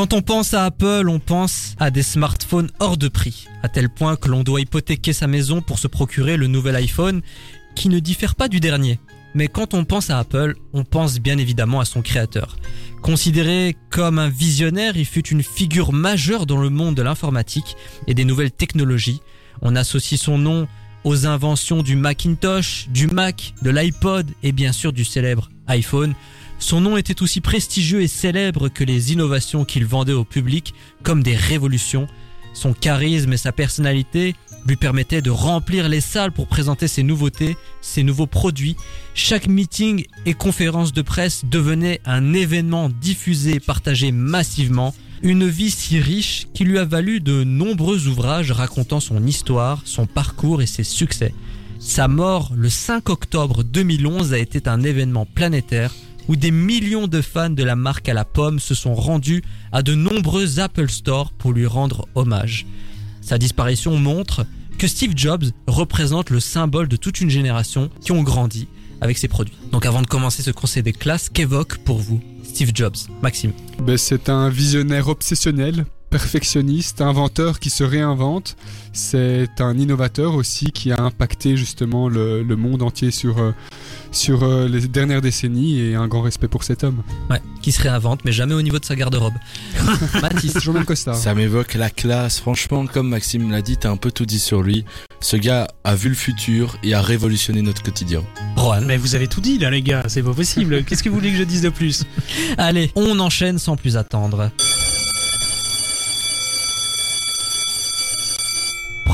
Quand on pense à Apple, on pense à des smartphones hors de prix, à tel point que l'on doit hypothéquer sa maison pour se procurer le nouvel iPhone, qui ne diffère pas du dernier. Mais quand on pense à Apple, on pense bien évidemment à son créateur. Considéré comme un visionnaire, il fut une figure majeure dans le monde de l'informatique et des nouvelles technologies. On associe son nom aux inventions du Macintosh, du Mac, de l'iPod et bien sûr du célèbre iPhone. Son nom était aussi prestigieux et célèbre que les innovations qu'il vendait au public comme des révolutions. Son charisme et sa personnalité lui permettaient de remplir les salles pour présenter ses nouveautés, ses nouveaux produits. Chaque meeting et conférence de presse devenait un événement diffusé et partagé massivement. Une vie si riche qui lui a valu de nombreux ouvrages racontant son histoire, son parcours et ses succès. Sa mort le 5 octobre 2011 a été un événement planétaire où des millions de fans de la marque à la pomme se sont rendus à de nombreux Apple Store pour lui rendre hommage. Sa disparition montre que Steve Jobs représente le symbole de toute une génération qui ont grandi avec ses produits. Donc avant de commencer ce conseil des classes, qu'évoque pour vous Steve Jobs Maxime? Ben, c'est un visionnaire obsessionnel perfectionniste, inventeur qui se réinvente. C'est un innovateur aussi qui a impacté justement le, le monde entier sur, euh, sur euh, les dernières décennies et un grand respect pour cet homme. Ouais, qui se réinvente, mais jamais au niveau de sa garde-robe. Mathis. Toujours même costard. Ça m'évoque la classe. Franchement, comme Maxime l'a dit, t'as un peu tout dit sur lui. Ce gars a vu le futur et a révolutionné notre quotidien. Rohan. Mais vous avez tout dit là, les gars, c'est pas possible. Qu'est-ce que vous voulez que je dise de plus? Allez, on enchaîne sans plus attendre.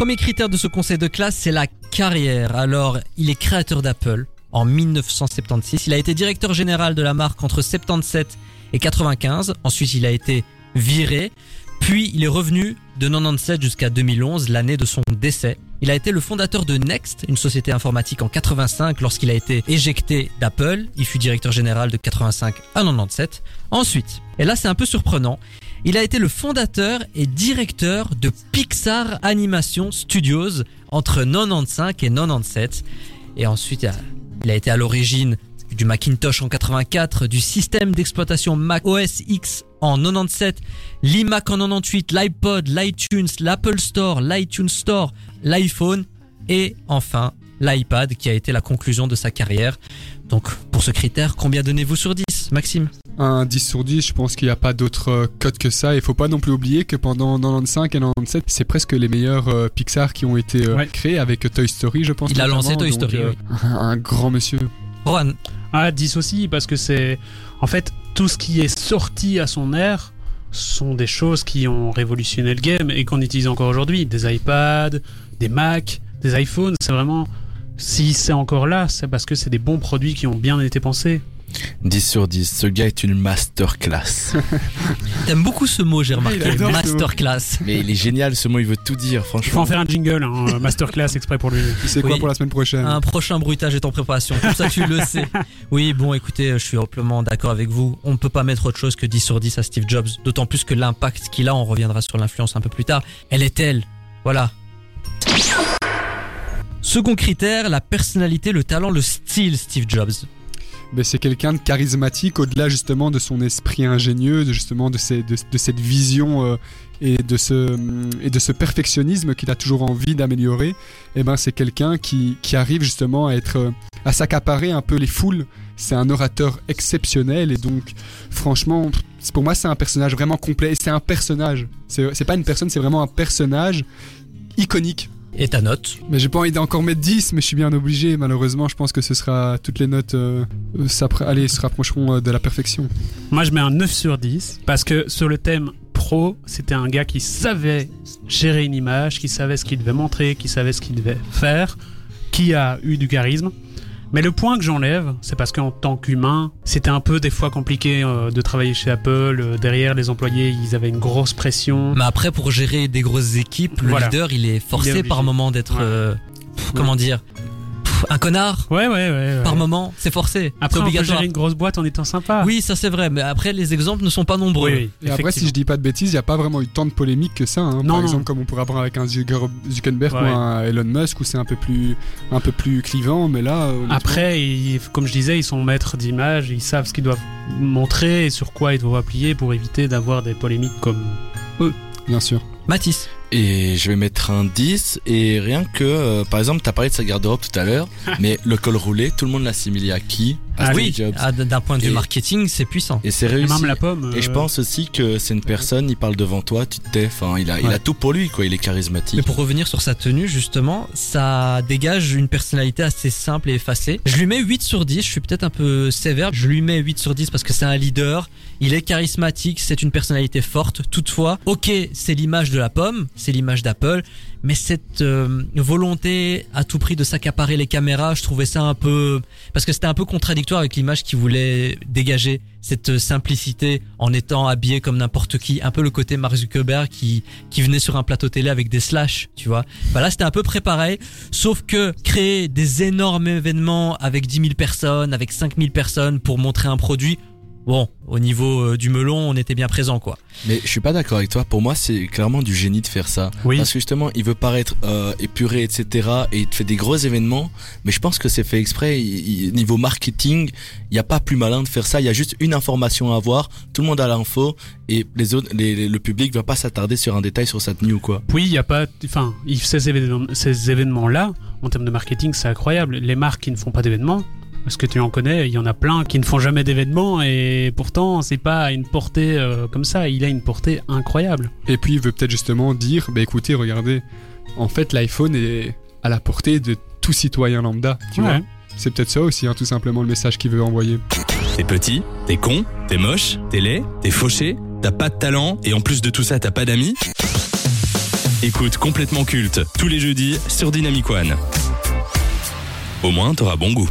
Premier critère de ce conseil de classe, c'est la carrière. Alors, il est créateur d'Apple en 1976. Il a été directeur général de la marque entre 77 et 95. Ensuite, il a été viré. Puis, il est revenu de 97 jusqu'à 2011, l'année de son décès. Il a été le fondateur de Next, une société informatique en 85 lorsqu'il a été éjecté d'Apple. Il fut directeur général de 85 à 97. Ensuite, et là c'est un peu surprenant, il a été le fondateur et directeur de Pixar Animation Studios entre 95 et 97. Et ensuite, il a- été à l'origine du Macintosh en 84, du système d'exploitation Mac OS X en 97, l'iMac en 98, l'iPod, l'iTunes, l'Apple Store, l'iTunes Store, l'iPhone et enfin l'iPad qui a été la conclusion de sa carrière. Donc pour ce critère, combien donnez-vous sur 10, Maxime? Un 10 sur 10, je pense qu'il n'y a pas d'autre euh, cote que ça. Il faut pas non plus oublier que pendant 95 et 97, c'est presque les meilleurs euh, Pixar qui ont été euh, créés avec Toy Story, je pense. Il a lancé. Toy Donc, Story, oui. un, grand monsieur. Ah, 10 aussi, parce que c'est. En fait, tout ce qui est sorti à son ère sont des choses qui ont révolutionné le game et qu'on utilise encore aujourd'hui. Des iPads, des Mac, des iPhones, c'est vraiment. Si c'est encore là, c'est parce que c'est des bons produits qui ont bien été pensés. 10 sur 10, ce gars est une masterclass. T'aimes beaucoup ce mot, j'ai remarqué. Masterclass. Mais il est génial, ce mot, il veut tout dire, Il faut en franchement. faire un jingle, hein, masterclass exprès pour lui. C'est quoi Oui. pour la semaine prochaine Un prochain bruitage est en préparation, comme ça tu le sais. Oui, bon, écoutez, je suis amplement d'accord avec vous. On ne peut pas mettre autre chose que 10 sur 10 à Steve Jobs, d'autant plus que l'impact qu'il a, on reviendra sur l'influence un peu plus tard, elle est telle. Voilà. Second critère, la personnalité, le talent, le style Steve Jobs. Mais c'est quelqu'un de charismatique au-delà justement de son esprit ingénieux, de justement de, cette vision euh, et, de ce, perfectionnisme qu'il a toujours envie d'améliorer. Et ben c'est quelqu'un qui, qui arrive justement à être euh, à s'accaparer un peu les foules. C'est un orateur exceptionnel et donc franchement pour moi c'est un personnage vraiment complet et c'est un personnage. C'est pas une personne, c'est vraiment un personnage iconique. Et ta note Mais j'ai pas envie d'encore mettre 10, mais je suis bien obligé. Malheureusement, je pense que ce sera toutes les notes euh, euh, allez, se rapprocheront euh, de la perfection. Moi, je mets un 9 sur 10 parce que sur le thème pro, c'était un gars qui savait gérer une image, qui savait ce qu'il devait montrer, qui savait ce qu'il devait faire, qui a eu du charisme. Mais le point que j'enlève, c'est parce qu'en tant qu'humain, c'était un peu des fois compliqué euh, de travailler chez Apple. Euh, derrière, les employés, ils avaient une grosse pression. Mais après, pour gérer des grosses équipes, le Voilà. leader, il est forcé Il est par moment d'être, Ouais. euh, pff, comment dire, un connard. Ouais, ouais, ouais. ouais. Par moment, c'est forcé. Après, on peut gérer une grosse boîte en étant sympa. Oui, ça c'est vrai, mais après les exemples ne sont pas nombreux. Oui, oui. Et après, si je dis pas de bêtises, il n'y a pas vraiment eu tant de polémiques que ça. hein. Non, Par non. exemple, comme on pourrait avoir avec un Zucker- Zuckerberg Ouais. ou un Elon Musk, où c'est un peu plus, un peu plus clivant. Mais là, Après, ils- comme je disais, ils sont maîtres d'image, ils savent ce qu'ils doivent montrer et sur quoi ils doivent appuyer pour éviter d'avoir des polémiques comme eux. bien sûr. Mathis. Et je vais mettre un 10 et rien que, euh, par exemple, t'as parlé de sa garde-robe tout à l'heure, mais le col roulé, tout le monde l'assimile à qui? À Ah Steve oui, Jobs. ah, d'un point de vue Et- marketing, c'est puissant. Et c'est réussi. même la pomme, Et je euh, pense aussi que c'est une personne, il parle devant toi, tu te tais. Enfin, il a, il a tout pour lui, quoi. Il est charismatique. Mais pour revenir sur sa tenue, justement, ça dégage une personnalité assez simple et effacée. Je lui mets 8 sur 10, je suis peut-être un peu sévère. Je lui mets 8 sur 10 parce que c'est un leader, il est charismatique, c'est une personnalité forte. Toutefois, ok, c'est l'image de la pomme, c'est l'image d'Apple, mais cette euh, volonté à tout prix de s'accaparer les caméras, je trouvais ça un peu... Parce que c'était un peu contradictoire avec l'image qu'il voulait dégager. Cette simplicité en étant habillé comme n'importe qui, un peu le côté Mark Zuckerberg qui, qui venait sur un plateau télé avec des slash, tu vois. Bah là, c'était un peu préparé, sauf que créer des énormes événements avec 10 000 personnes, avec 5 000 personnes pour montrer un produit, bon, au niveau euh, du melon, on était bien présent, quoi. Mais je suis pas d'accord avec toi. Pour moi, c'est clairement du génie de faire ça. Oui. Parce que justement, il veut paraître euh, épuré, etc. Et il te fait des gros événements. Mais je pense que c'est fait exprès. Il- il- niveau marketing, il n'y a pas plus malin de faire ça. Il y a juste une information à avoir. Tout le monde a l'info. Et les autres, les- les- le public va pas s'attarder sur un détail sur sa tenue ou quoi. Oui, il y a pas. Enfin, il- ces événements, ces événements-là, en termes de marketing, c'est incroyable. Les marques qui ne font pas d'événements, parce que tu en connais, il y en a plein qui ne font jamais d'événements et pourtant, c'est pas une portée euh, comme ça. Il a une portée incroyable. Et puis il veut peut-être justement dire, bah écoutez, regardez, en fait l'iPhone est à la portée de tout citoyen lambda. Tu Ouais. vois C'est peut-être ça aussi, hein, tout simplement le message qu'il veut envoyer. T'es petit, t'es con, t'es moche, t'es laid, t'es fauché, t'as pas de talent et en plus de tout ça, t'as pas d'amis Écoute complètement culte tous les jeudis sur Dynamic One. Au moins, t'auras bon goût.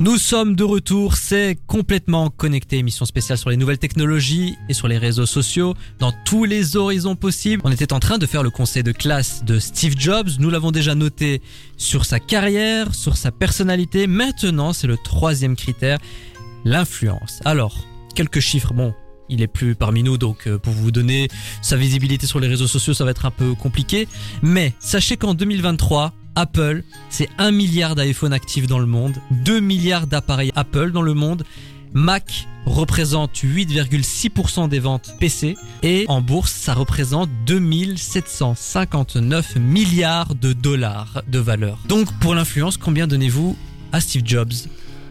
Nous sommes de retour, c'est complètement connecté, émission spéciale sur les nouvelles technologies et sur les réseaux sociaux, dans tous les horizons possibles. On était en train de faire le conseil de classe de Steve Jobs, nous l'avons déjà noté sur sa carrière, sur sa personnalité, maintenant c'est le troisième critère, l'influence. Alors, quelques chiffres, bon, il est plus parmi nous, donc euh, pour vous donner sa visibilité sur les réseaux sociaux, ça va être un peu compliqué. Mais sachez qu'en 2023, Apple, c'est 1 milliard d'iPhone actifs dans le monde, 2 milliards d'appareils Apple dans le monde. Mac représente 8,6% des ventes PC et en bourse, ça représente 2759 milliards de dollars de valeur. Donc pour l'influence, combien donnez-vous à Steve Jobs?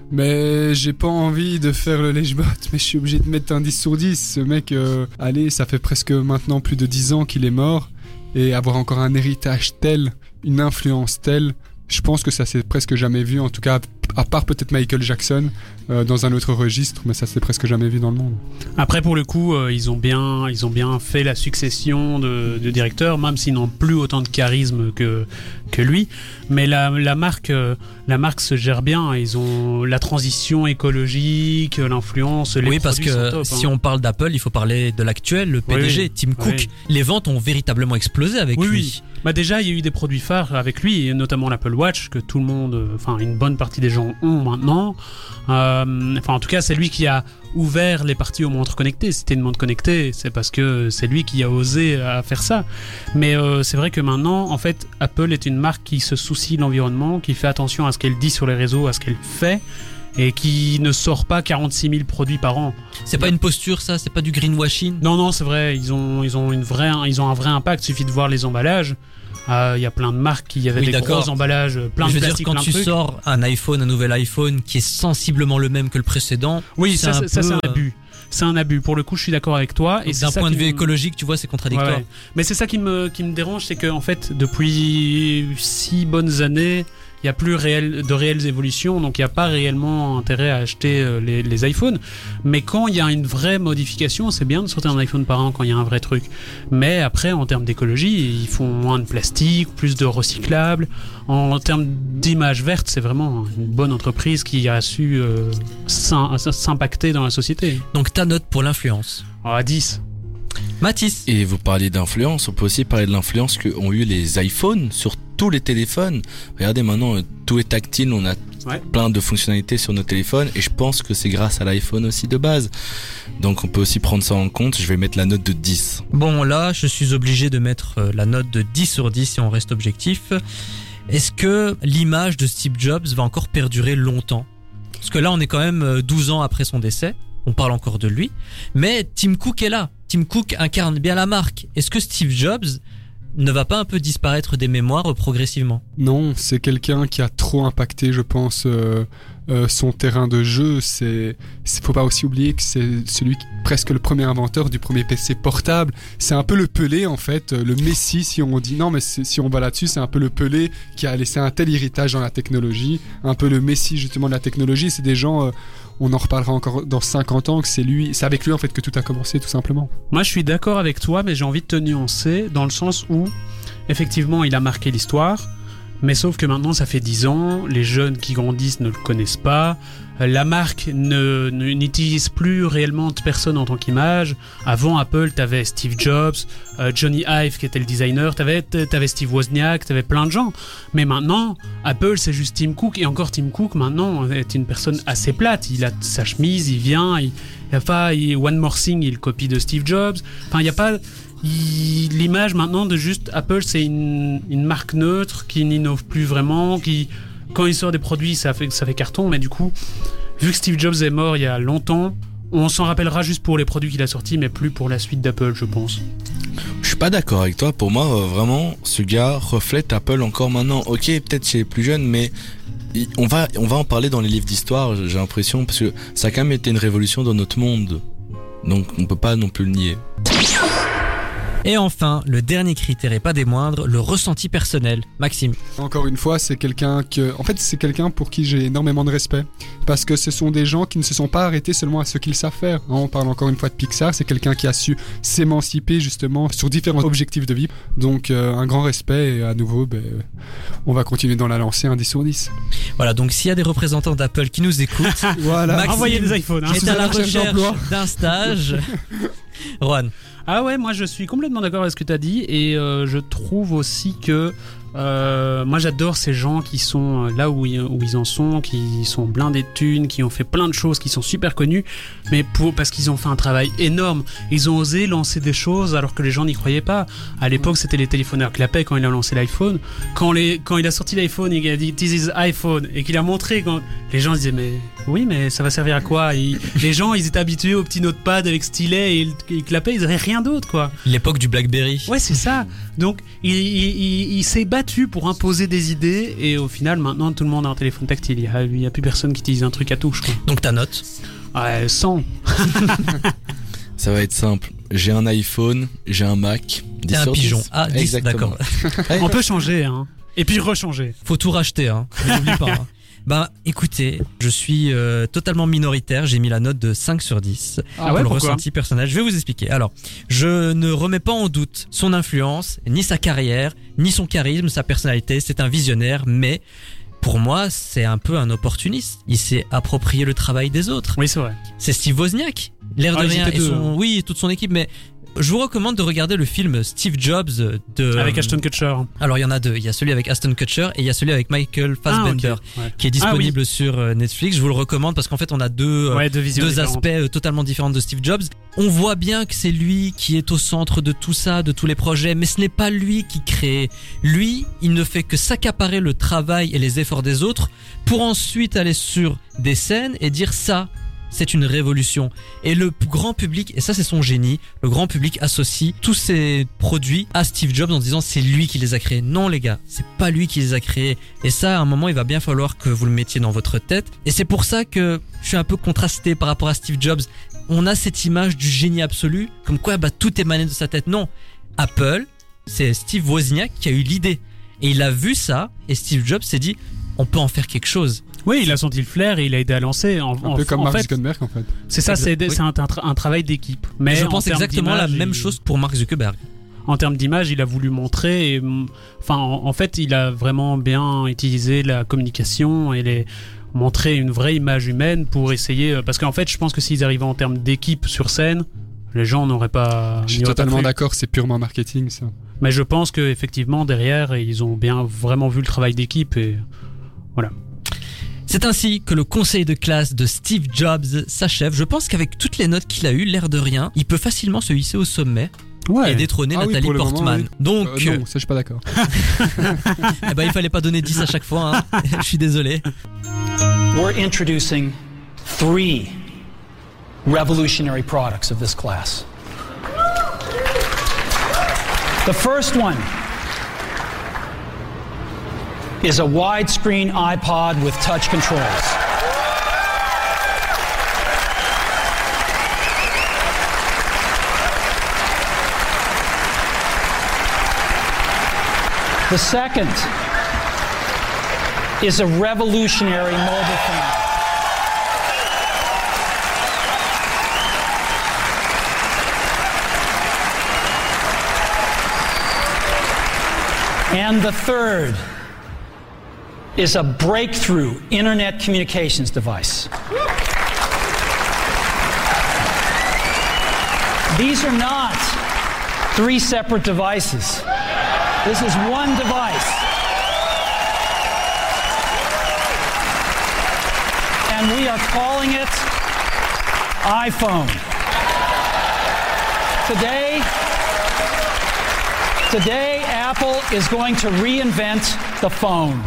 Mais j'ai pas envie de faire le lèche mais je suis obligé de mettre un 10 sur 10. Ce mec, euh, allez, ça fait presque maintenant plus de 10 ans qu'il est mort. Et avoir encore un héritage tel, une influence telle, je pense que ça s'est presque jamais vu, en tout cas, à part peut-être Michael Jackson, euh, dans un autre registre, mais ça s'est presque jamais vu dans le monde. Après, pour le coup, euh, ils ont bien, ils ont bien fait la succession de, de directeurs, même s'ils n'ont plus autant de charisme que que lui. Mais la, la marque, euh, la marque se gère bien. Ils ont la transition écologique, l'influence, les oui, parce que top, si hein. on parle d'Apple, il faut parler de l'actuel, le PDG, Oui, Tim Cook. oui. Les ventes ont véritablement explosé avec oui, lui. Bah déjà, il y a eu des produits phares avec lui, et notamment l'Apple Watch, que tout le monde, euh, enfin une bonne partie des gens ont maintenant. Euh, Enfin, en tout cas, c'est lui qui a ouvert les parties aux montres connectées. Si c'était une montre connectée, c'est parce que c'est lui qui a osé à faire ça. Mais euh, c'est vrai que maintenant, en fait, Apple est une marque qui se soucie de l'environnement, qui fait attention à ce qu'elle dit sur les réseaux, à ce qu'elle fait. Et qui ne sort pas 46 000 produits par an. C'est pas une posture, ça? C'est pas du greenwashing? Non, non, c'est vrai. Ils ont, ils ont une vraie, ils ont un vrai impact. Il suffit de voir les emballages. Euh, Il y a plein de marques qui avaient Oui, des gros emballages, plein je de veux dire, plastique, quand tu trucs. sors un iPhone, un nouvel iPhone qui est sensiblement le même que le précédent, Oui, ça, c'est un abus. C'est un abus. Pour le coup, je suis d'accord avec toi. Et D'un point de vue me- écologique, tu vois, c'est contradictoire. Ouais, ouais. Mais c'est ça qui me, qui me dérange, c'est que en fait, depuis six bonnes années, il n'y a plus réel, de réelles évolutions, donc il n'y a pas réellement intérêt à acheter euh, les, les iPhones. Mais quand il y a une vraie modification, c'est bien de sortir un iPhone par an quand il y a un vrai truc. Mais après, en termes d'écologie, ils font moins de plastique, plus de recyclables. En termes d'image verte, c'est vraiment une bonne entreprise qui a su euh, s'im- s'impacter dans la société. Donc ta note pour l'influence À 10. Mathis. Et vous parliez d'influence, on peut aussi parler de l'influence qu'ont eu les iPhones sur tous les téléphones. Regardez maintenant, euh, tout est tactile, on a Ouais. plein de fonctionnalités sur nos téléphones et je pense que c'est grâce à l'iPhone aussi de base. Donc on peut aussi prendre ça en compte, je vais mettre la note de 10. Bon, là, je suis obligé de mettre euh, la note de 10 sur 10 si on reste objectif. Est-ce que l'image de Steve Jobs va encore perdurer longtemps? Parce que là, on est quand même euh, 12 ans après son décès. On parle encore de lui. Mais Tim Cook est là. Tim Cook incarne bien la marque. Est-ce que Steve Jobs ne va pas un peu disparaître des mémoires progressivement Non, c'est quelqu'un qui a trop impacté, je pense, euh, euh, son terrain de jeu. C'est, faut pas aussi oublier que c'est celui presque le premier inventeur du premier PC portable. C'est un peu le Pelé en fait, euh, le Messi si on dit non, mais si on va là-dessus, c'est un peu le Pelé qui a laissé un tel héritage dans la technologie, un peu le Messi justement de la technologie. C'est des gens, on en reparlera encore dans 50 ans, que c'est lui, c'est avec lui en fait que tout a commencé tout simplement. Moi, je suis d'accord avec toi, mais j'ai envie de te nuancer dans le sens où, effectivement, il a marqué l'histoire, Mais sauf que maintenant, ça fait 10 ans, les jeunes qui grandissent ne le connaissent pas. La marque ne n'utilise plus réellement de personne en tant qu'image. Avant Apple, t'avais Steve Jobs, euh, Johnny Ive qui était le designer, t'avais avais Steve Wozniak, t'avais plein de gens. Mais maintenant, Apple c'est juste Tim Cook et encore Tim Cook maintenant est une personne assez plate. Il a sa chemise, il vient, il, il a pas il- One More Thing, il copie de Steve Jobs. Enfin, il y a pas l'image maintenant de juste Apple c'est une, marque neutre qui n'innove plus vraiment, qui quand il sort des produits ça fait ça fait carton, mais du coup vu que Steve Jobs est mort il y a longtemps, on s'en rappellera juste pour les produits qu'il a sortis, mais plus pour la suite d'Apple, je pense. Je suis pas d'accord avec toi. Pour moi, euh, vraiment, ce gars reflète Apple encore maintenant. Ok, peut-être chez les plus jeunes, mais on va, on va en parler dans les livres d'histoire, j'ai l'impression, parce que ça a quand même été une révolution dans notre monde. Donc, on peut pas non plus le nier. Et enfin, le dernier critère et pas des moindres, le ressenti personnel. Maxime. Encore une fois, c'est quelqu'un que. En fait, c'est quelqu'un pour qui j'ai énormément de respect. Parce que ce sont des gens qui ne se sont pas arrêtés seulement à ce qu'ils savent faire. Hein, On parle encore une fois de Pixar, c'est quelqu'un qui a su s'émanciper justement sur différents objectifs de vie. Donc, euh, un grand respect et à nouveau, ben, on va continuer dans la lancée, un 10 sur 10. Voilà, donc s'il y a des représentants d'Apple qui nous écoutent, Voilà. Maxime Envoyez des iPhones, hein. est à la recherche d'un stage. Juan. Ah ouais, moi je suis complètement d'accord avec ce que tu as dit et euh, je trouve aussi que euh, moi j'adore ces gens qui sont euh, là où ils, où ils en sont, qui sont blindés de thunes, qui ont fait plein de choses, qui sont super connus, mais pour, parce qu'ils ont fait un travail énorme. Ils ont osé lancer des choses alors que les gens n'y croyaient pas. À l'époque c'était les téléphoneurs clapaient quand il a lancé l'iPhone. Quand, les, quand il a sorti l'iPhone et qu'il a dit This is iPhone et qu'il a montré, quand les gens se disaient mais oui mais ça va servir à quoi? Et Les gens ils étaient habitués au petit notepad avec stylet et ils, ils clapaient, ils avaient rien d'autre quoi. L'époque du Blackberry. Ouais, c'est ça. Donc, il, il- il- il s'est battu pour imposer des idées et au final, maintenant, tout le monde a un téléphone tactile. Il n'y a, il y a plus personne qui utilise un truc à touche. Quoi. Donc ta note Ouais, 100. Ça va être simple. J'ai un iPhone, j'ai un Mac. 10 T'es un sur 10. pigeon. Ah, 10, Exactement. d'accord. On peut changer, hein. Et puis rechanger. Faut tout racheter, hein. N'oublie pas. hein. Bah écoutez, je suis euh, totalement minoritaire, j'ai mis la note de 5 sur 10 Ah pour ouais, le ressenti personnel. Je vais vous expliquer. Alors, je ne remets pas en doute son influence, ni sa carrière, ni son charisme, sa personnalité, c'est un visionnaire, mais pour moi, c'est un peu un opportuniste. Il s'est approprié le travail des autres. Oui, c'est vrai. C'est Steve Wozniak. L'air Ah, de rien. Et son, hein. oui, toute son équipe, mais je vous recommande de regarder le film Steve Jobs de. Avec Ashton Kutcher. Alors il y en a deux. Il y a celui avec Aston Kutcher et il y a celui avec Michael Fassbender Ah. Ouais. qui est disponible sur euh, Netflix. Je vous le recommande parce qu'en fait on a deux, euh, Ouais, deux aspects euh, totalement différents de Steve Jobs. On voit bien que c'est lui qui est au centre de tout ça, de tous les projets, mais ce n'est pas lui qui crée. Lui, il ne fait que s'accaparer le travail et les efforts des autres pour ensuite aller sur des scènes et dire ça. C'est une révolution. Et le grand public, et ça c'est son génie, le grand public associe tous ces produits à Steve Jobs en disant c'est lui qui les a créés. Non les gars, c'est pas lui qui les a créés. Et ça, à un moment, il va bien falloir que vous le mettiez dans votre tête. Et c'est pour ça que je suis un peu contrasté par rapport à Steve Jobs. On a cette image du génie absolu, comme quoi bah, tout émanait de sa tête. Non, Apple, c'est Steve Wozniak qui a eu l'idée. Et il a vu ça, et Steve Jobs s'est dit, on peut en faire quelque chose. Oui, il a senti le flair et il a aidé à lancer. En, Un en- peu comme en Mark fait, Zuckerberg en fait. C'est ça, c'est Oui. un, un tra- un travail d'équipe. Mais je en pense exactement la même chose pour Mark Zuckerberg. en termes d'image, il a voulu montrer. et, Enfin, en, en fait, il a vraiment bien utilisé la communication et les montrer une vraie image humaine pour essayer. euh, Parce qu'en fait, je pense que s'ils arrivaient en termes d'équipe sur scène, les gens n'auraient pas. Je suis totalement d'accord, c'est purement marketing ça. Mais je pense que effectivement derrière, ils ont bien vraiment vu le travail d'équipe et voilà. C'est ainsi que le conseil de classe de Steve Jobs s'achève. Je pense qu'avec toutes les notes qu'il a eues, l'air de rien, il peut facilement se hisser au sommet. Ouais. Et détrôner Ah Nathalie moment, Portman. oui. Donc, Euh, non, ça je suis pas d'accord. eh ben, il fallait pas donner 10 à chaque fois. hein. Je suis désolé. We're introducing three revolutionary products of this class. The first one is a widescreen iPod with touch controls. The second is a revolutionary mobile phone. And the third is a breakthrough internet communications device. These are not three separate devices. This is one device. And we are calling it iPhone. Today, today Apple is going to reinvent the phone.